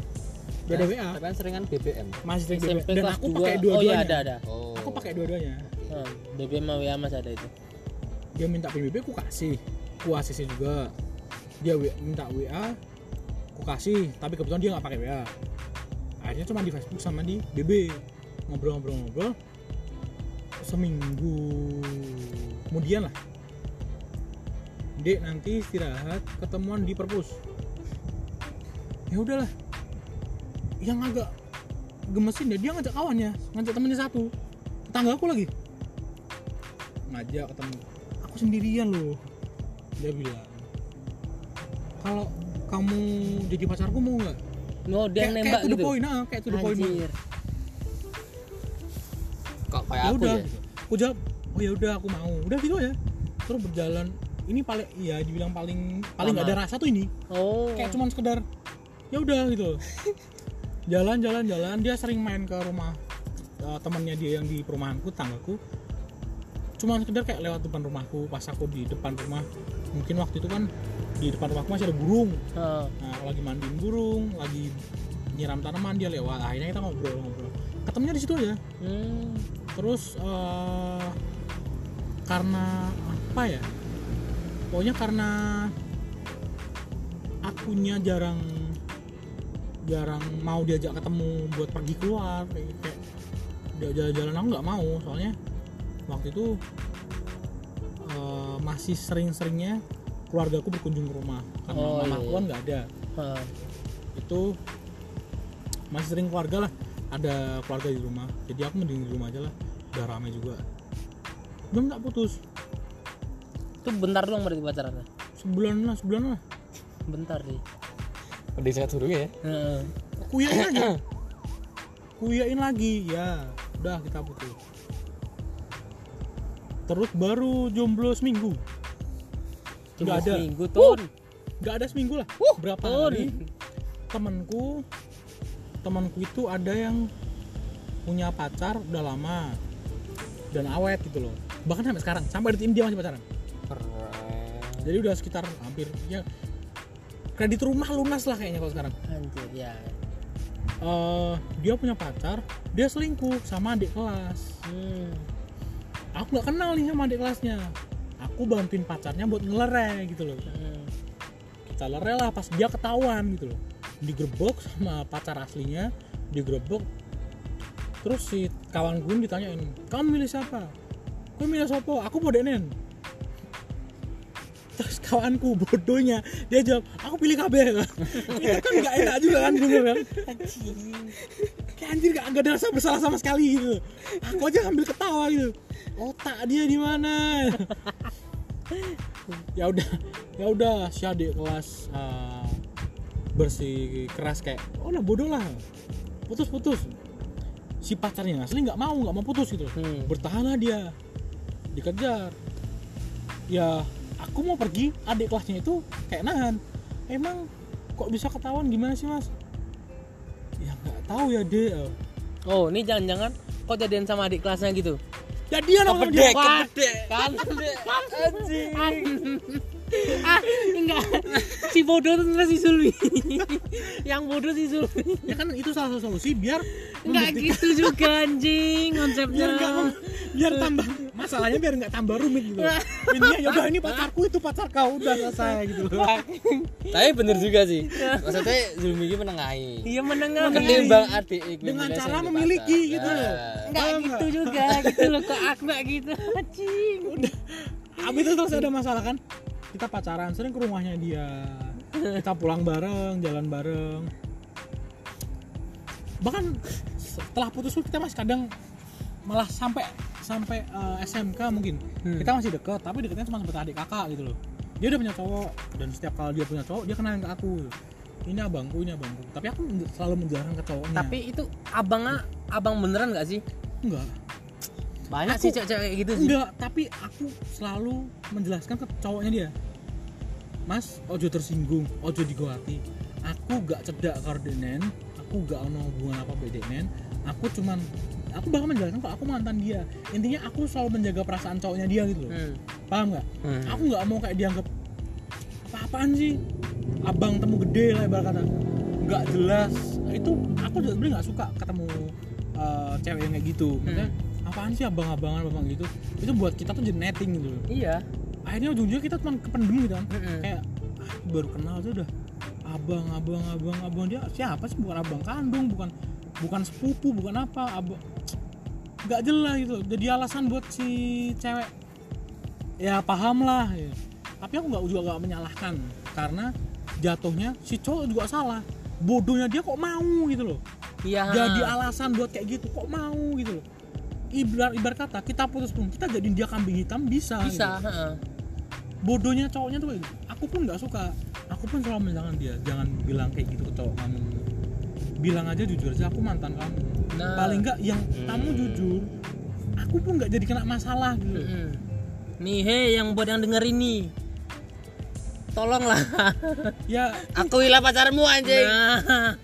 Speaker 3: udah ada WA
Speaker 2: tapi kan seringan BBM
Speaker 3: masih sering BB
Speaker 1: SMP
Speaker 3: dan aku
Speaker 1: 2.
Speaker 3: pakai
Speaker 1: Oh
Speaker 3: dua-duanya.
Speaker 1: iya ada ada.
Speaker 2: oh.
Speaker 3: aku pakai dua-duanya.
Speaker 1: Hmm. BB sama WA masih ada itu.
Speaker 3: dia minta pin BB aku kasih. Aku ACC juga. Dia minta WA aku kasih. Tapi kebetulan dia nggak pakai WA akhirnya cuma di Facebook sama di BB ngobrol-ngobrol-ngobrol. Seminggu kemudian lah. Dek nanti istirahat ketemuan di perpus ya udahlah. Yang agak gemesin deh dia ngajak kawannya ngajak temennya satu. Tetangga aku lagi. Ngajak ketemu. Aku sendirian loh. Dia bilang kalau kamu jadi pacarku mau nggak?
Speaker 1: Oh dia
Speaker 3: kayak,
Speaker 1: nembak
Speaker 3: kayak
Speaker 1: gitu.
Speaker 3: point ah kayak to the point.
Speaker 1: Anjir.
Speaker 2: kok kayak
Speaker 3: ya
Speaker 2: aku
Speaker 3: udah.
Speaker 2: ya?
Speaker 3: Aku jawab oh ya udah aku mau. Udah gitu aja. Terus berjalan. Ini paling iya dibilang paling paling nggak ada rasa tuh ini.
Speaker 1: Oh.
Speaker 3: kayak cuman sekedar ya udah gitu. Jalan jalan jalan. Dia sering main ke rumah eh, temannya dia yang di perumahanku tanggaku. Cuman sekedar kayak lewat depan rumahku pas aku di depan rumah. Mungkin waktu itu kan di depan rumahku masih ada burung. Nah lagi mandiin burung lagi nyiram tanaman dia lewat. Akhirnya kita ngobrol ngobrol ketemunya di situ aja.
Speaker 1: Hmm.
Speaker 3: terus eh, karena apa ya? Pokoknya karena akunya jarang jarang mau diajak ketemu buat pergi keluar kayak dia jalan-jalan aku nggak mau soalnya waktu itu eh, masih sering-seringnya keluarga aku berkunjung ke rumah karena
Speaker 1: Oh,
Speaker 3: mama aku
Speaker 1: iya.
Speaker 3: kan nggak ada
Speaker 1: Ah.
Speaker 3: itu masih sering keluarga lah ada keluarga di rumah jadi aku mending di rumah aja lah udah rame juga belum tak putus
Speaker 1: Itu bentar doang berarti pacarannya.
Speaker 3: sebulan lah sebulan lah
Speaker 1: Bentar sih.
Speaker 2: Udah sangat dulu ya.
Speaker 1: Heeh.
Speaker 3: kuyain lagi. Kuyain lagi ya. Udah kita putus. Terus baru jomblo seminggu. Nggak ada.
Speaker 1: seminggu ton.
Speaker 3: nggak ada seminggu lah. Berapa
Speaker 1: ton.
Speaker 3: hari? Temanku temanku itu ada yang punya pacar udah lama. Dan awet gitu loh. Bahkan sampai sekarang sampai detik ini dia masih pacaran.
Speaker 2: Keren.
Speaker 3: Jadi udah sekitar hampir ya kredit rumah lunas lah kayaknya kalau sekarang.
Speaker 1: Anjir ya.
Speaker 3: Eh, dia punya pacar dia selingkuh sama adik kelas.
Speaker 1: Hmm.
Speaker 3: aku nggak kenal nih sama adik kelasnya. Aku bantuin pacarnya buat ngelere gitu loh.
Speaker 1: Hmm.
Speaker 3: kita lere lah pas dia ketahuan gitu loh. Digerebek sama pacar aslinya digerebek terus si kawan gue ditanyain kamu milih siapa? Gue milih sopo aku mau denen terus kawanku bodohnya. Dia jawab aku pilih KB itu kan nggak enak juga kan denger kan kayak anjir gak, gak ada rasa bersalah sama sekali gitu. Aku aja ambil ketawa gitu. Otak dia di mana? Ya udah ya udah si adik kelas uh, bersih keras kayak oh lah bodoh lah. Putus putus si pacarnya asli nggak mau nggak mau putus gitu.
Speaker 1: Hmm.
Speaker 3: bertahanlah dia. Dikejar. Ya aku mau pergi adik kelasnya itu kayak nahan. Emang kok bisa ketahuan? Gimana sih mas? Ya nggak tahu ya dek.
Speaker 1: Oh, ini jangan-jangan kok jadian sama adik kelasnya gitu?
Speaker 3: ya dia nama
Speaker 2: Kepedek,
Speaker 3: dia.
Speaker 2: kepedek.
Speaker 1: Kan?
Speaker 2: Anjing.
Speaker 1: ah enggak. Si bodoh itu ternyata si Zulmi. Yang bodoh si Zulmi.
Speaker 3: Ya kan itu salah satu solusi biar
Speaker 1: enggak gitu juga anjing konsepnya.
Speaker 3: Mem- biar tambah. Masalahnya biar nggak tambah rumit gitu. Intinya ya udah ini pacarku itu pacar kau. Udah selesai gitu.
Speaker 2: Tapi bener juga sih. Maksudnya Zulmi ini menengahi.
Speaker 1: Iya menengah
Speaker 2: ketimbang adik
Speaker 3: dengan cara memiliki gitu loh.
Speaker 2: Nah.
Speaker 1: enggak
Speaker 3: Paham
Speaker 1: gitu
Speaker 3: nggak?
Speaker 1: juga gitu loh kok aku enggak gitu. Anjing.
Speaker 3: Abis itu terus ada masalah kan? Kita pacaran sering ke rumahnya dia. Kita pulang bareng jalan bareng. Bahkan setelah putus pun kita masih kadang malah sampai sampai eh, SMK mungkin
Speaker 1: Hmm.
Speaker 3: kita masih deket tapi deketnya cuma seperti adik kakak gitu loh dia udah punya cowok dan setiap kali dia punya cowok dia kenalin ke aku ini abangku ini abangku tapi aku selalu menjelaskan ke cowoknya
Speaker 1: tapi itu abangnya abang beneran nggak sih
Speaker 3: enggak
Speaker 1: banyak
Speaker 3: Aku-
Speaker 1: sih cewek-cewek kayak gitu sih
Speaker 3: Enggak, tapi aku selalu menjelaskan ke cowoknya dia. Mas, ojo tersinggung, ojo digawati. Aku gak cedak karo denen, aku gak ono hubungan apa beda denen. Aku cuman aku bakal menjelaskan kalau aku mantan dia. Intinya aku selalu menjaga perasaan cowoknya dia gitu loh.
Speaker 1: hmm.
Speaker 3: Paham nggak?
Speaker 1: Hmm.
Speaker 3: Aku nggak mau kayak dianggap apa-apaan sih? Abang temu gede lah ibarat kata. Nggak jelas. Itu aku juga sebenarnya nggak suka ketemu eh, cewek yang kayak gitu. Maksudnya apaan sih abang-abangan abang gitu? Itu buat kita tuh jadi netting gitu. loh.
Speaker 1: iya
Speaker 3: Akhirnya ujung-ujungnya kita cuma kependem gitu kan.
Speaker 1: Mm-mm.
Speaker 3: Kayak ah, baru kenal tuh udah abang abang abang abang dia siapa sih bukan abang kandung bukan bukan sepupu bukan apa abang nggak jelas gitu. Jadi alasan buat si cewek. Ya paham lah ya. tapi aku nggak juga nggak menyalahkan. Karena jatuhnya si cowok juga salah. Bodohnya dia kok mau gitu loh.
Speaker 1: Iya.
Speaker 3: Jadi alasan buat kayak gitu kok mau gitu loh. Ibarat ibarat kata kita putus pun kita jadiin dia kambing hitam bisa gitu.
Speaker 1: bisa heeh.
Speaker 3: bodohnya cowoknya tuh gitu. aku pun nggak suka. Aku pun selalu menjangan dia. Jangan bilang kayak gitu ke cowok kamu bilang aja jujur aja aku mantan kamu.
Speaker 1: Nah.
Speaker 3: paling nggak yang kamu jujur aku pun nggak jadi kena masalah gitu.
Speaker 1: Mm-mm. nih hei yang buat yang denger ini. Tolonglah.
Speaker 3: Ya
Speaker 2: aku hilang pacarmu anjing.
Speaker 1: Nah.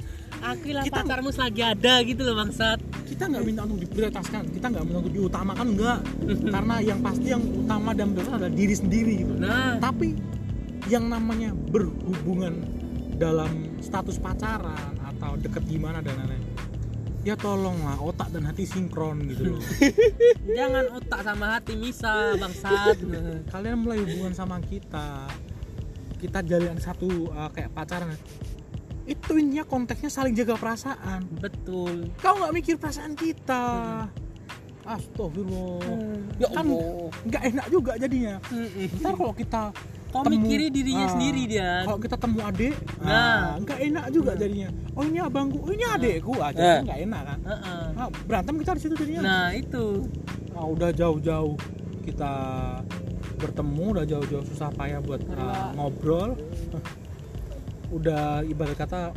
Speaker 1: Aku
Speaker 3: Kita-
Speaker 1: pacarmu selagi ada gitu loh bangsat.
Speaker 3: Kita nggak minta untuk diprioritaskan kita nggak minta untuk diutamakan enggak karena yang pasti yang utama dan prioritas adalah diri sendiri gitu.
Speaker 1: Nah.
Speaker 3: Tapi yang namanya berhubungan dalam status pacaran atau deket gimana dan lain-lain. Ya tolonglah otak dan hati sinkron gitu loh.
Speaker 1: Jangan otak sama hati bisa bangsat.
Speaker 3: Kalian mulai hubungan sama kita. Kita jalin satu uh, kayak pacaran. Itu intinya konteksnya saling jaga perasaan.
Speaker 1: Betul.
Speaker 3: Kau nggak mikir perasaan kita? Astagfirullah.
Speaker 2: Ya
Speaker 3: kan nggak enak juga jadinya. Ntar kalau kita
Speaker 1: kau
Speaker 3: temu-
Speaker 1: mikirin dirinya
Speaker 3: ah,
Speaker 1: sendiri dia
Speaker 3: kalau kita temu adik
Speaker 1: Nah.
Speaker 3: nah nggak enak juga jadinya. Oh ini abangku. Oh ini adekku aja
Speaker 2: Eh.
Speaker 3: nggak enak kan?
Speaker 1: Heeh.
Speaker 3: nah, berantem kita di situ jadinya.
Speaker 1: Nah itu.
Speaker 3: Nah, udah jauh-jauh kita bertemu udah jauh-jauh susah payah buat uh, ngobrol. Udah ibarat kata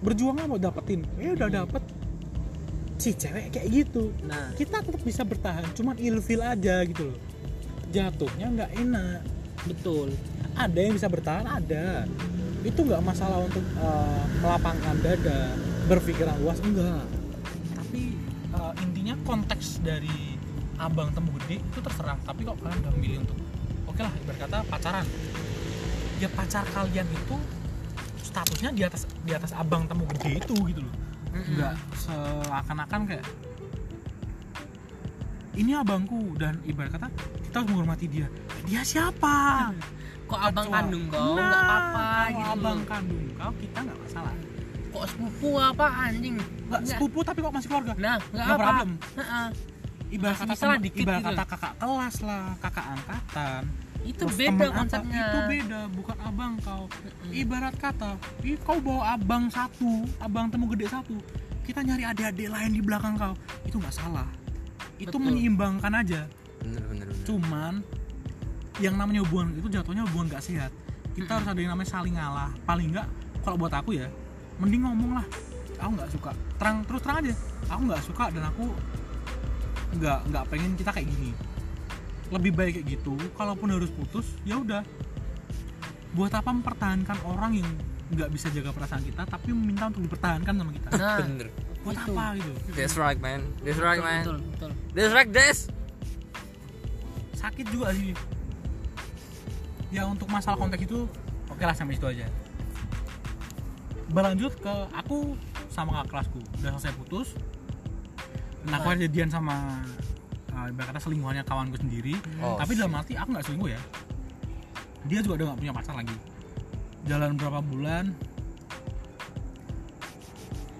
Speaker 3: berjuang mau dapetin. Eh udah dapet si cewek kayak gitu.
Speaker 1: Nah.
Speaker 3: Kita tetap bisa bertahan cuman ilfil aja gitu loh. Jatuhnya nggak enak
Speaker 1: betul.
Speaker 3: Ada yang bisa bertahan ada. Itu nggak masalah untuk uh, melapangkan dada berpikiran luas enggak. Tapi uh, intinya konteks dari abang temu gede itu terserah tapi kok kalian udah milih untuk oke lah ibarat kata pacaran. Ya pacar kalian itu statusnya di atas di atas abang temu gede itu gitu loh. Nggak seakan-akan kayak ini abangku. Dan ibarat kata kita harus menghormati dia dia siapa?
Speaker 1: Kok abang
Speaker 3: Kecuali-
Speaker 1: kandung kau?
Speaker 3: Nah,
Speaker 1: nggak apa-apa gitu.
Speaker 3: abang
Speaker 1: loh.
Speaker 3: kandung kau kita nggak masalah.
Speaker 1: Kok sepupu apa anjing?
Speaker 3: Nggak sepupu tapi kok masih keluarga?
Speaker 1: Nah nggak
Speaker 3: No
Speaker 1: apa
Speaker 3: problem.
Speaker 1: Heeh.
Speaker 3: ibarat kata temen-
Speaker 1: dikit
Speaker 3: ibarat
Speaker 1: gitu.
Speaker 3: kata kakak kelas lah kakak angkatan.
Speaker 1: Itu
Speaker 3: terus
Speaker 1: beda konsepnya.
Speaker 3: itu beda bukan abang kau. Ibarat kata ih kau bawa abang satu abang temu gede satu kita nyari adik-adik lain di belakang kau. Itu nggak salah. Itu
Speaker 1: Betul.
Speaker 3: menyeimbangkan aja.
Speaker 2: Bener bener bener.
Speaker 3: Cuman yang namanya hubungan itu jatuhnya hubungan gak sehat. Kita harus ada yang namanya saling ngalah. Paling nggak kalau buat aku ya mending ngomong lah. Aku nggak suka. Terang terus terang aja. Aku nggak suka dan aku nggak nggak pengen kita kayak gini. Lebih baik kayak gitu kalaupun harus putus ya udah. Buat apa mempertahankan orang yang nggak bisa jaga perasaan kita tapi meminta untuk dipertahankan sama kita?
Speaker 1: Nah
Speaker 2: bener.
Speaker 3: Buat
Speaker 1: itu.
Speaker 3: apa gitu?
Speaker 2: That's right man. That's right
Speaker 1: betul,
Speaker 2: man.
Speaker 1: betul betul.
Speaker 2: That's right des.
Speaker 3: Sakit juga sih ya untuk masalah konteks itu oke lah sampai situ aja. Berlanjut ke aku sama kakak kelasku. Udah selesai putus. Dan aku jadian sama uh, ibarat kata selingkuhannya kawanku sendiri.
Speaker 2: Oh,
Speaker 3: tapi dalam arti aku nggak selingkuh ya. Dia juga udah nggak punya pacar lagi. Jalan berapa bulan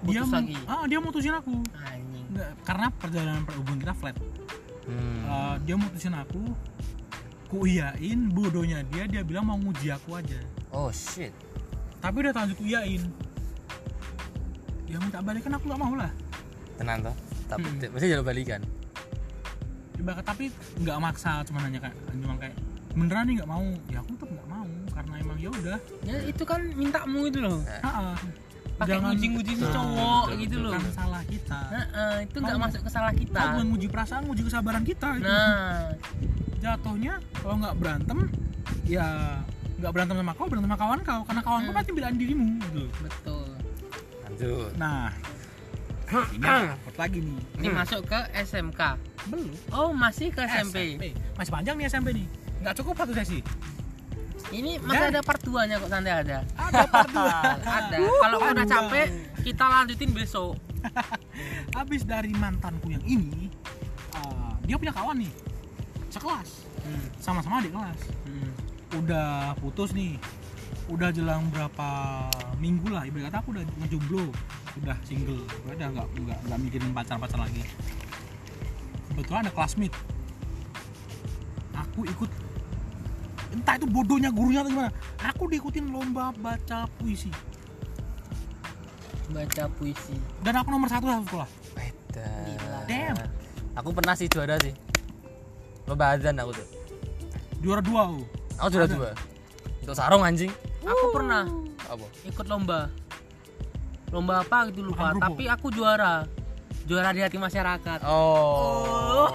Speaker 3: dia
Speaker 1: Putus lagi?
Speaker 3: ah dia mutusin aku.
Speaker 1: Anjing.
Speaker 3: Nggak, karena perjalanan perhubungan kita flat.
Speaker 2: Hmm.
Speaker 3: Uh, dia mutusin aku ku iyain bodohnya dia dia bilang mau nguji aku aja
Speaker 2: Oh shit.
Speaker 3: tapi udah lanjut iyain ya minta balikan aku nggak mau lah
Speaker 2: Tenang toh. Tapi
Speaker 1: Hmm.
Speaker 2: mesti jalur balikan.
Speaker 3: Coba tapi nggak maksa cuma nanya kayak cuma kayak beneran nih nggak mau ya aku tetap nggak mau karena emang ya udah
Speaker 1: Ya itu kan mintamu itu loh.
Speaker 3: Ah, ah.
Speaker 1: Pakai
Speaker 3: Jangan-
Speaker 1: nguji-nguji si cowok
Speaker 2: betul,
Speaker 1: gitu
Speaker 2: betul.
Speaker 1: loh.
Speaker 3: bukan salah kita
Speaker 1: Heeh, itu nggak masuk ke salah kita.
Speaker 3: bukan nguji perasaan nguji kesabaran kita itu.
Speaker 1: Nah,
Speaker 3: jatuhnya kalau nggak berantem ya nggak berantem sama kau berantem sama kawan kau karena kawan kau
Speaker 1: Hmm.
Speaker 3: pasti bilang dirimu gitu
Speaker 1: betul.
Speaker 2: Lanjut.
Speaker 3: nah ini rapot lagi nih
Speaker 1: Ini masuk ke SMK.
Speaker 3: belum
Speaker 1: Oh, masih ke SMP.
Speaker 3: masih panjang nih SMP nih nggak cukup satu sesi
Speaker 1: Ini masih
Speaker 3: Dan-
Speaker 1: ada part 2-nya kok santai ada.
Speaker 3: ada part dua.
Speaker 1: ada. Kalau udah capek, kita lanjutin besok.
Speaker 3: habis dari mantanku yang ini uh, dia punya kawan nih sekelas
Speaker 1: Hmm.
Speaker 3: sama-sama adik kelas
Speaker 1: Hmm.
Speaker 3: udah putus nih udah jelang berapa minggu lah ibarat kata aku udah ngejomblo udah single udah nggak nggak nggak mikirin pacar pacar lagi kebetulan ada classmate aku ikut entah itu bodohnya gurunya atau gimana aku diikutin lomba baca puisi
Speaker 1: Baca puisi.
Speaker 3: dan aku nomor satu satu sekolah
Speaker 2: Beda.
Speaker 3: Damn.
Speaker 2: Aku pernah sih juara sih. Lomba azan aku tuh.
Speaker 3: juara dua aku
Speaker 2: Aku juara dua. Untuk sarung anjing.
Speaker 1: Aku pernah
Speaker 2: Apa?
Speaker 1: ikut lomba. Lomba apa gitu lupa, tapi aku juara. Juara di hati masyarakat.
Speaker 2: Oh.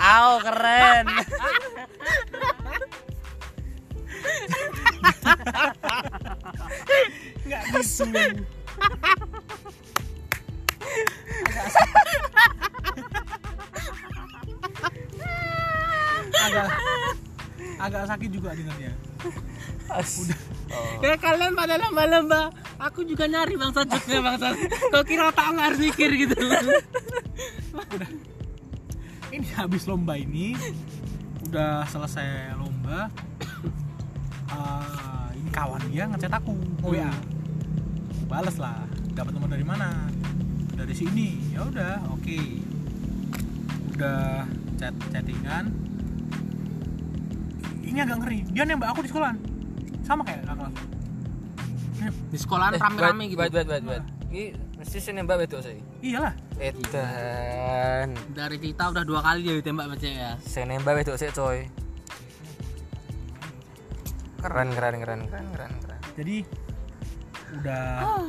Speaker 2: Aw keren.
Speaker 3: nggak gitu sakit juga dengannya.
Speaker 2: Udah. Oh.
Speaker 1: Kayak kalian pada lomba-lomba, aku juga nyari bangsa joknya bangsa. Kau kira tak harus mikir gitu.
Speaker 3: ini habis lomba ini udah selesai lomba eh, ini kawan dia ngechat aku. WA Aku bales lah dapat nomor dari mana? Dari sini. Ya udah oke. Udah chat chattingan ini agak ngeri dia nembak aku di sekolah sama kayak kakak kelas.
Speaker 1: Di sekolahan
Speaker 2: Eh,
Speaker 1: rame-rame gitu.
Speaker 2: Wait, wait, wait, wait. Ini mesti sih nembak wedok sih.
Speaker 3: iyalah
Speaker 2: Edan.
Speaker 1: Dari Tita udah dua kali dia ditembak sama cewek ya.
Speaker 2: Saya nembak wedok sih coy. Keren, keren, keren, keren, keren, keren.
Speaker 3: jadi udah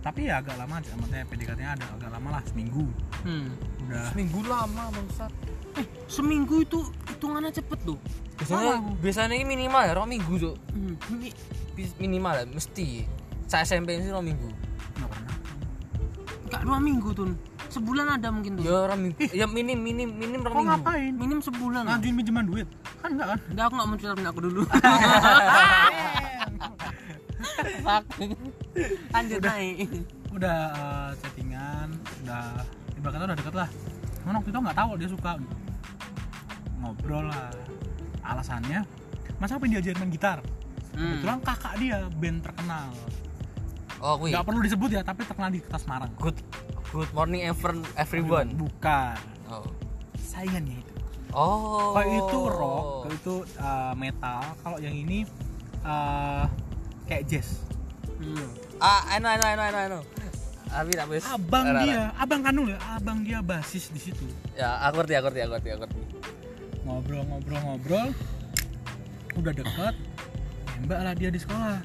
Speaker 3: tapi ya agak lama maksudnya PDKT nya ada agak lama lah seminggu
Speaker 1: Hmm.
Speaker 3: udah
Speaker 2: Seminggu lama bangsat.
Speaker 1: Eh, seminggu itu hitungannya cepet tuh.
Speaker 2: Biasanya, biasanya ini minimal ya, rong minggu tuh.
Speaker 1: Hmm. Ini
Speaker 2: Minimal ya, mesti. Saya SMP ini rong minggu.
Speaker 3: nggak pernah
Speaker 1: nggak dua minggu tuh. Sebulan ada mungkin tuh.
Speaker 2: Ya rong minggu. Ya minim, minim, minim rong
Speaker 3: kok
Speaker 2: minggu.
Speaker 3: ngapain
Speaker 1: Minim sebulan. lah.
Speaker 3: ngajuin pinjaman duit kan enggak kan
Speaker 1: Enggak, aku nggak mau cerita punya aku dulu. Lanjut naik.
Speaker 3: udah eh, chattingan udah ibarat kata udah deket lah cuman waktu itu nggak tahu dia suka ngobrol lah alasannya masa pengen diajarin main gitar
Speaker 1: Hmm.
Speaker 3: kebetulan kakak dia band terkenal
Speaker 2: Oh, kuy.
Speaker 3: nggak perlu disebut ya tapi terkenal di kota Semarang
Speaker 2: Good good morning ever, everyone.
Speaker 3: bukan
Speaker 2: Oh.
Speaker 3: saingannya itu
Speaker 2: Oh.
Speaker 3: kalau itu rock kalau itu uh, metal kalau yang ini uh, kayak jazz
Speaker 1: Hmm.
Speaker 2: Ah, I know, I know, I know, I know, I know. Abi tak wis.
Speaker 3: abang
Speaker 2: Rara.
Speaker 3: dia abang kanul ya abang dia basis di situ
Speaker 2: Ya, aku ngerti, aku ngerti, aku ngerti, aku ngerti.
Speaker 3: Ngobrol-ngobrol-ngobrol udah deket nembak lah dia di sekolah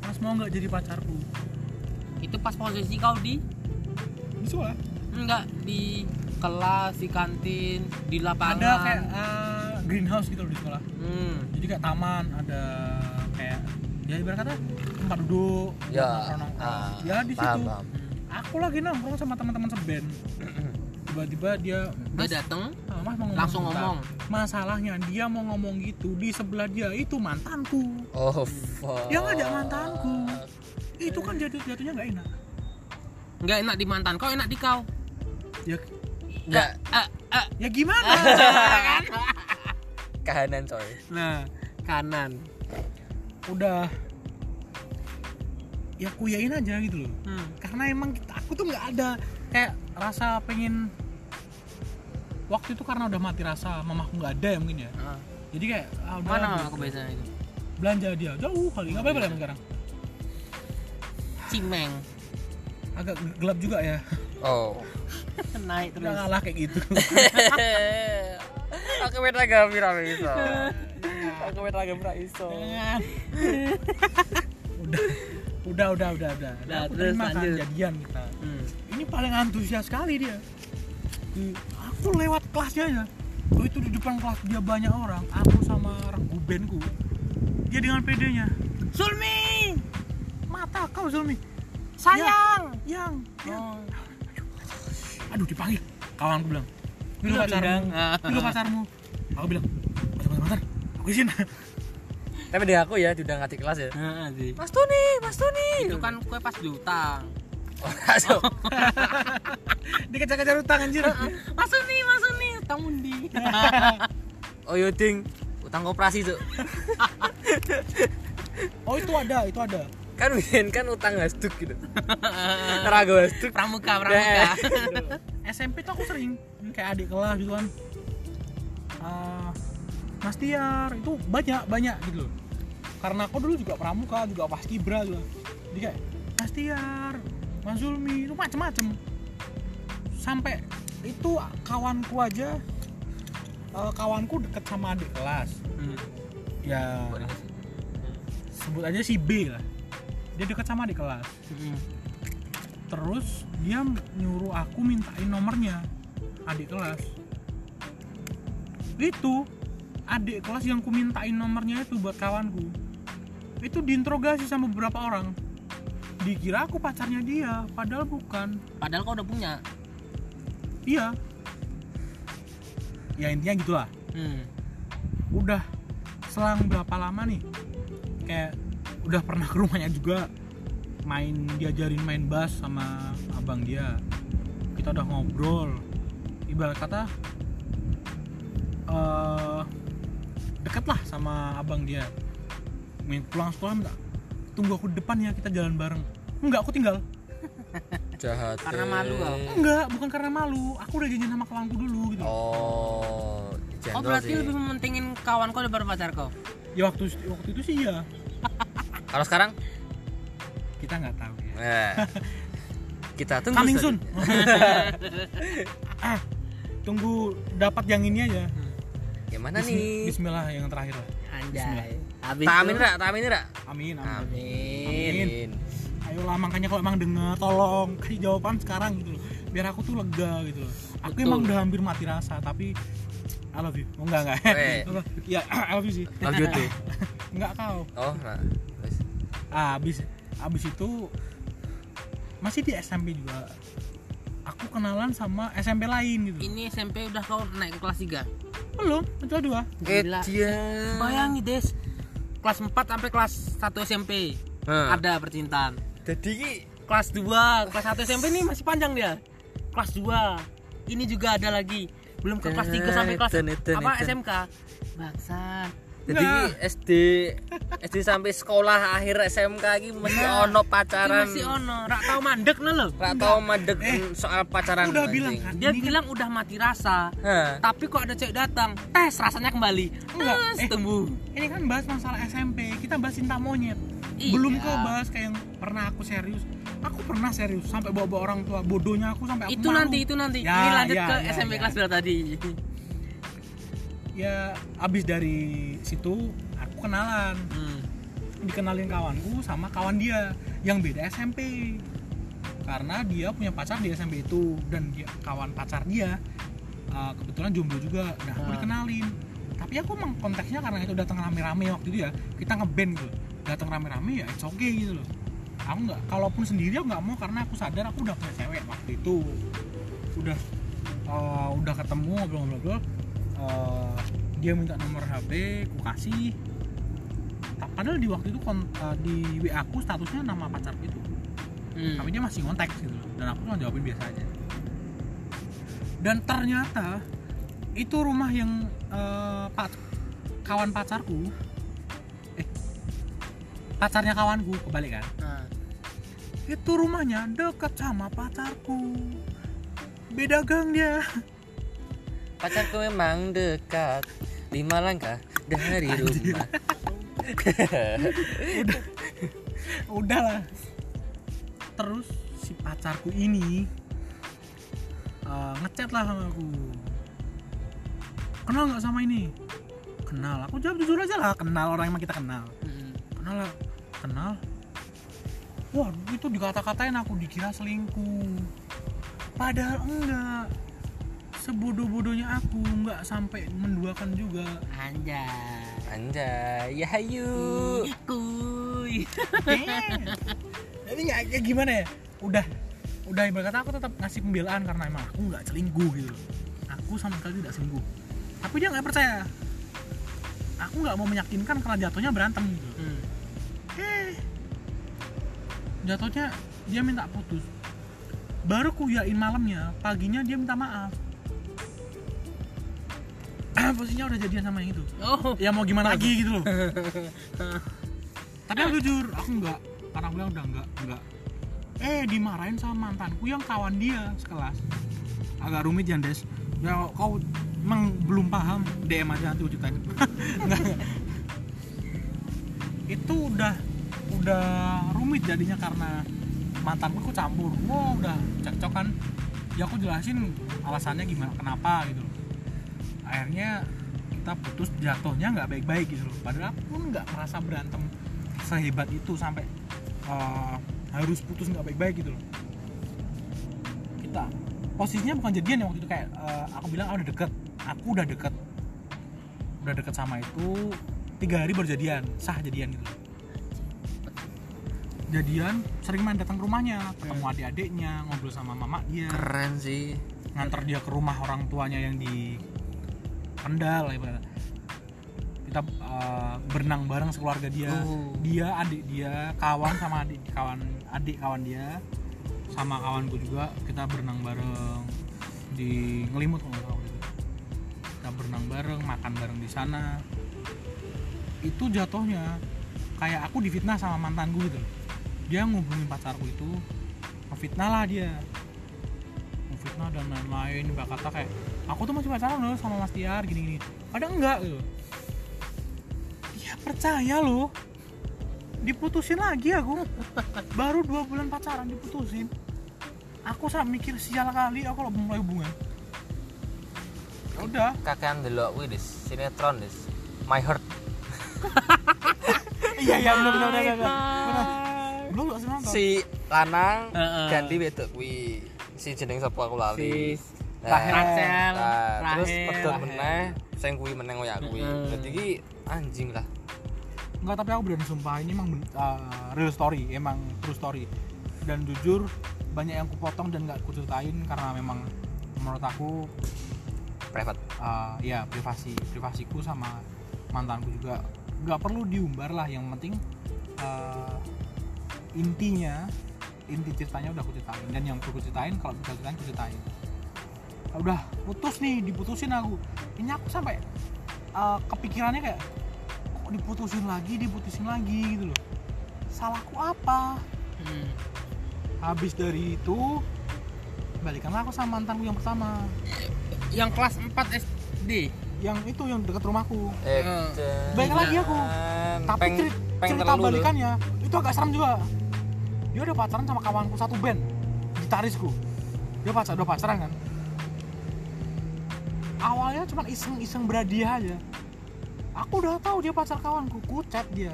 Speaker 3: pas mau nggak jadi pacarku
Speaker 1: Itu pas posisi kau di
Speaker 3: di sekolah
Speaker 1: enggak di kelas, di kantin, di lapangan.
Speaker 3: ada kayak uh, greenhouse gitu loh di sekolah
Speaker 1: Hmm.
Speaker 3: jadi kayak taman ada kayak ya ibarat kata tempat duduk
Speaker 2: Ya,
Speaker 3: nongkrong-nongkrong.
Speaker 2: ah,
Speaker 3: ya di
Speaker 2: paham,
Speaker 3: situ
Speaker 2: paham.
Speaker 3: aku lagi nongkrong sama teman-teman seband tiba-tiba dia
Speaker 1: Dia
Speaker 3: mas,
Speaker 1: datang.
Speaker 3: ah, mas mau
Speaker 1: langsung
Speaker 3: bentar.
Speaker 1: ngomong
Speaker 3: masalahnya dia mau ngomong gitu di sebelah dia itu mantanku
Speaker 2: Oh, fuck.
Speaker 3: yang ada mantanku itu kan jatuh jatuhnya nggak enak
Speaker 1: nggak enak di mantan kau enak di kau
Speaker 3: ya
Speaker 2: Enggak,
Speaker 1: Ah, ah.
Speaker 3: ya gimana
Speaker 2: kahanan coy.
Speaker 1: nah kanan
Speaker 3: udah ya kuyain aja gitu loh
Speaker 1: hmm.
Speaker 3: karena emang kita, aku tuh nggak ada kayak rasa pengen waktu itu karena udah mati rasa mamaku nggak ada ya mungkin ya
Speaker 1: Ah.
Speaker 3: jadi kayak ah, udah
Speaker 1: mana
Speaker 3: gitu.
Speaker 1: mama kebiasaan itu
Speaker 3: belanja dia jauh kali nggak apa-apa sekarang
Speaker 1: cimeng
Speaker 3: agak gelap juga ya
Speaker 2: Oh.
Speaker 1: naik terus
Speaker 3: ngalah kayak gitu
Speaker 2: Aku beda gak pira iso. Aku beda gak pira iso.
Speaker 3: Jangan. udah udah udah udah udah
Speaker 1: Nah,
Speaker 3: aku
Speaker 1: terus
Speaker 3: terima kan
Speaker 1: lanjut.
Speaker 3: jadian kita
Speaker 1: hmm.
Speaker 3: ini paling antusias sekali dia Di- aku lewat kelasnya aja oh, itu di depan kelas dia banyak orang. Aku sama regu bandku. Dia dengan pedenya Zulmi! Mata kau Zulmi.
Speaker 1: Sayang!
Speaker 3: Yang. Yang.
Speaker 1: Oh.
Speaker 3: aduh dipanggil. Kawanku bilang. Itu
Speaker 1: Udah
Speaker 3: pacarmu.
Speaker 1: bilang.
Speaker 3: itu pacarmu. Aku bilang bentar bentar bentar. Aku izin.
Speaker 2: Tapi di aku ya udah ngerti kelas ya. Mas Tuni, Mas Tuni.
Speaker 1: itu kan kue pas diutang
Speaker 2: masuk.
Speaker 3: dikejar-kejar utang anjir
Speaker 1: masuk nih masuk nih utang undi
Speaker 2: Oh, yo ding. Utang koperasi tuh.
Speaker 3: oh itu ada itu ada
Speaker 2: Kan bikin kan utang hasduk gitu. Rago hasduk.
Speaker 1: pramuka pramuka
Speaker 3: SMP tuh aku sering kayak adik kelas gitu kan Ah, Mas Tiar itu banyak banyak gitu loh karena aku dulu juga pramuka juga pas kibra juga jadi kayak Mas Tiar Mas Zulmi itu macem-macem. Sampai itu kawanku aja eh, kawanku deket sama adik kelas.
Speaker 1: Hmm.
Speaker 3: ya. Sebut aja si B lah. Dia deket sama adik kelas.
Speaker 1: Hmm.
Speaker 3: terus dia nyuruh aku mintain nomornya adik kelas. Itu adik kelas yang ku mintain nomornya itu buat kawanku. Itu diinterogasi sama beberapa orang dikira aku pacarnya dia padahal bukan.
Speaker 1: Padahal kau udah punya?
Speaker 3: Iya. Ya intinya gitulah.
Speaker 1: Hmm.
Speaker 3: udah selang berapa lama nih? Kayak udah pernah ke rumahnya juga main diajarin main bass sama abang dia. Kita udah ngobrol. Ibarat kata eh deket lah sama abang dia. Main pulang sekolah minta tunggu aku di depan ya kita jalan bareng enggak aku tinggal
Speaker 2: Jahat.
Speaker 1: Karena malu kau.
Speaker 3: enggak bukan karena malu aku udah janjian sama kawanku dulu gitu
Speaker 2: Oh.
Speaker 1: oh berarti
Speaker 2: sih.
Speaker 1: lebih mementingin kawan kau daripada pacar kau
Speaker 3: ya waktu waktu itu sih ya
Speaker 2: Kalau sekarang?
Speaker 3: kita nggak tahu ya
Speaker 2: Eh. Kita tunggu.
Speaker 3: coming soon ah tunggu dapat yang ini aja
Speaker 2: Gimana
Speaker 3: Bismi-
Speaker 2: nih?
Speaker 3: Bismillah yang terakhir lah
Speaker 1: anjay habis
Speaker 2: Tak amin
Speaker 1: itu-
Speaker 2: rak, tak amin rak.
Speaker 3: amin amin.
Speaker 2: Amin.
Speaker 3: Amin. ayolah makanya kalau emang denger tolong kasih jawaban sekarang gitu loh. Biar aku tuh lega gitu loh. Aku
Speaker 1: Betul.
Speaker 3: emang udah hampir mati rasa tapi I love you. Oh enggak enggak. Ya I love you sih.
Speaker 2: Love you too.
Speaker 3: enggak kau
Speaker 2: Oh, nah.
Speaker 3: Ah, abis abis itu masih di SMP juga. Aku kenalan sama SMP lain gitu.
Speaker 1: Ini SMP udah kau naik ke kelas 3
Speaker 3: belum itu dua.
Speaker 1: Gila. bayangin des kelas 4 sampai kelas 1 SMP
Speaker 2: Nah,
Speaker 1: ada percintaan.
Speaker 2: Jadi
Speaker 1: kelas 2 kelas 1 SMP ini masih panjang dia. Kelas 2 ini juga ada lagi. Belum ke kelas 3 sampai kelas apa. SMK bangsat
Speaker 2: jadi. SD SD sampai sekolah akhir SMK iki mesti
Speaker 1: Nah,
Speaker 2: ono
Speaker 1: Ini
Speaker 2: pacaran.
Speaker 1: masih ono rak tau mandek no lo
Speaker 2: Rak tau madeg
Speaker 3: Eh,
Speaker 2: soal pacaran.
Speaker 3: udah bilang kan
Speaker 1: dia
Speaker 3: ini
Speaker 1: bilang udah mati rasa
Speaker 2: Hah.
Speaker 1: tapi kok ada cewek datang tes rasanya kembali
Speaker 3: Enggak,
Speaker 1: tes
Speaker 3: eh.
Speaker 1: tumbuh
Speaker 3: ini kan bahas masalah SMP kita bahas cinta monyet
Speaker 1: Iya.
Speaker 3: belum ke bahas kayak yang pernah aku serius aku pernah serius sampai bawa bawa orang tua bodohnya aku sampai aku
Speaker 1: itu
Speaker 3: malu.
Speaker 1: nanti itu nanti
Speaker 3: Ya,
Speaker 1: ini lanjut
Speaker 3: ya,
Speaker 1: ke
Speaker 3: ya,
Speaker 1: SMP
Speaker 3: ya.
Speaker 1: kelas berapa tadi
Speaker 3: ya abis dari situ aku kenalan.
Speaker 1: Hmm.
Speaker 3: dikenalin kawanku sama kawan dia yang beda SMP karena dia punya pacar di SMP itu dan dia kawan pacar dia uh, kebetulan jomblo juga. Nah aku
Speaker 1: Ah.
Speaker 3: dikenalin. Tapi aku emang konteksnya karena itu datang rame-rame waktu itu ya. Kita ngeband gitu. Datang rame-rame ya it's okay gitu loh. Aku nggak kalaupun sendiri aku nggak mau karena aku sadar aku udah punya cewek waktu itu. Udah uh, udah ketemu ngobrol-ngobrol dia minta nomor HP ku kasih. Padahal di waktu itu kon, eh, di WA aku statusnya nama pacarku itu
Speaker 1: Hmm.
Speaker 3: tapi dia masih kontak gitu loh dan aku cuma jawabin biasa aja. Dan ternyata itu rumah yang eh, pac- kawan pacarku eh pacarnya kawanku kebalik kan?
Speaker 1: Nah,
Speaker 3: itu rumahnya dekat sama pacarku. Beda gang dia
Speaker 2: pacarku memang dekat. Lima langkah dari rumah.
Speaker 3: Udahlah. Terus si pacarku ini eh, ngechat lah sama aku. Kenal nggak sama ini? Kenal. Aku jawab jujur aja lah. Kenal orang yang kita kenal.
Speaker 1: Hmm.
Speaker 3: kenal lah. Kenal. Wah itu dikata-katain aku dikira selingkuh. Padahal enggak sebodoh-bodohnya aku nggak sampai menduakan juga.
Speaker 1: Anjay.
Speaker 2: anjay. Ya hayu.
Speaker 1: Kuy.
Speaker 3: jadi nggak kayak gimana ya? Udah udah ibarat kata aku tetap ngasih pembelaan karena emang aku nggak selingkuh gitu loh. aku sama sekali tidak selingkuh. Tapi dia nggak percaya. Aku nggak mau meyakinkan karena jatuhnya berantem gitu
Speaker 1: Hmm.
Speaker 3: eh. Jatuhnya dia minta putus. Baru kuyain malamnya paginya dia minta maaf posisinya udah jadian sama yang itu.
Speaker 1: Oh.
Speaker 3: ya mau gimana lagi gitu loh. Tapi aku jujur aku enggak karena aku bilang udah enggak enggak eh dimarahin sama mantanku yang kawan dia sekelas. Agak rumit ya Des. Ya kau emang belum paham. DM aja nanti ujutan itu udah udah rumit jadinya karena mantanku aku campur. Wow udah cekcok kan ya aku jelasin alasannya gimana kenapa gitu loh akhirnya kita putus jatuhnya nggak baik-baik gitu loh. Padahal aku pun nggak merasa berantem sehebat itu sampai uh, harus putus nggak baik-baik gitu loh. Kita posisinya bukan jadian ya waktu itu kayak uh, aku bilang ah, udah deket. Aku udah deket. Udah deket sama itu tiga hari baru jadian sah jadian gitu loh. jadian sering main datang ke rumahnya ketemu adik-adiknya ngobrol sama mama dia.
Speaker 2: Keren sih.
Speaker 3: Nganter dia ke rumah orang tuanya yang di Kendal ibaratnya kita uh, berenang bareng sekeluarga dia.
Speaker 2: Oh.
Speaker 3: dia adik dia kawan sama adik kawan adik kawan dia sama kawanku juga kita berenang bareng di ngelimut kalau nggak salah kita berenang bareng makan bareng di sana. Itu jatuhnya kayak aku difitnah sama mantanku gitu. Loh. dia ngubungin pacarku itu ngefitnah lah dia ngefitnah dan lain-lain mbak kata kayak aku tuh masih pacaran loh sama Mas Tiar gini-gini. Padahal enggak gitu? Dia percaya loh. Diputusin lagi aku. Baru dua bulan pacaran diputusin. Aku sampai mikir sial kali aku kalau mulai hubungan. Ya udah.
Speaker 2: Kakean delok kuwi dis sinetron dis my heart.
Speaker 3: Iya iya benar benar benar belum
Speaker 2: si lanang
Speaker 1: Heeh.
Speaker 2: ganti wedok kuwi si jeneng sapa aku lali.
Speaker 1: Si
Speaker 2: Nah,
Speaker 1: Rachel,
Speaker 2: nah, terus
Speaker 1: Rahel.
Speaker 2: pedot meneh sing kuwi meneng koyo kuwi.
Speaker 1: Heeh.
Speaker 2: dadi iki anjing lah.
Speaker 3: Enggak, tapi aku berani sumpah ini emang uh, real story, emang true story. Dan jujur banyak yang kupotong dan nggak kuceritain karena memang menurut aku
Speaker 2: private.
Speaker 3: uh, ya privasi privasiku sama mantanku juga nggak perlu diumbar lah. Yang penting uh, intinya inti ceritanya udah aku ceritain. Dan yang perlu aku ceritain kalau bisa ceritain aku ceritain. Udah putus nih diputusin aku. Ini aku sampai uh, kepikirannya kayak kok diputusin lagi diputusin lagi gitu loh. Salahku apa?
Speaker 1: Hmm.
Speaker 3: habis dari itu balikanlah aku sama mantanku yang pertama.
Speaker 1: Yang kelas 4 SD.
Speaker 3: yang itu yang dekat rumahku.
Speaker 2: Eh.
Speaker 3: Baik lagi aku. tapi
Speaker 2: peng,
Speaker 3: ceri-
Speaker 2: peng
Speaker 3: cerita balikannya itu agak serem juga dia udah pacaran sama kawanku satu band gitarisku dia pacar udah pacaran kan awalnya cuma iseng-iseng berhadiah aja aku udah tahu dia pacar kawanku ku chat dia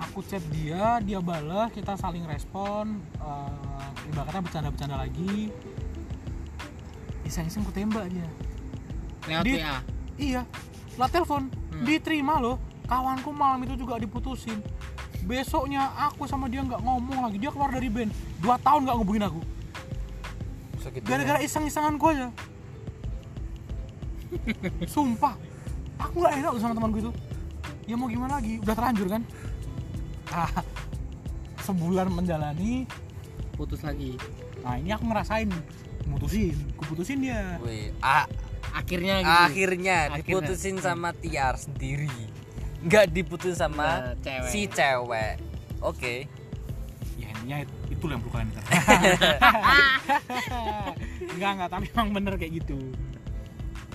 Speaker 3: aku chat dia dia balas kita saling respon uh, ibaratnya bercanda-bercanda lagi iseng-iseng ku tembak dia
Speaker 1: Lewat
Speaker 3: Di-
Speaker 1: WA.
Speaker 3: Iya, lah telepon
Speaker 1: Hmm.
Speaker 3: diterima loh. Kawanku malam itu juga diputusin. Besoknya aku sama dia nggak ngomong lagi. Dia keluar dari band. Dua tahun nggak ngubungin aku. Gara-gara iseng-isenganku aja. Sumpah, aku nggak enak sama temanku itu. Ya mau gimana lagi? Udah terlanjur kan? Ah, sebulan menjalani.
Speaker 1: Putus lagi.
Speaker 3: Nah ini aku ngerasain. Mutusin. Aku putusin dia.
Speaker 2: Wih, ah,
Speaker 1: akhirnya gitu.
Speaker 2: Akhirnya
Speaker 1: Akhirnya.
Speaker 2: diputusin sama Tiar sendiri nggak diputusin sama
Speaker 1: Nah, cewek.
Speaker 2: si cewek. Oke.
Speaker 3: Ya intinya itu, yang perlu kalian dengar enggak enggak tapi emang bener kayak gitu.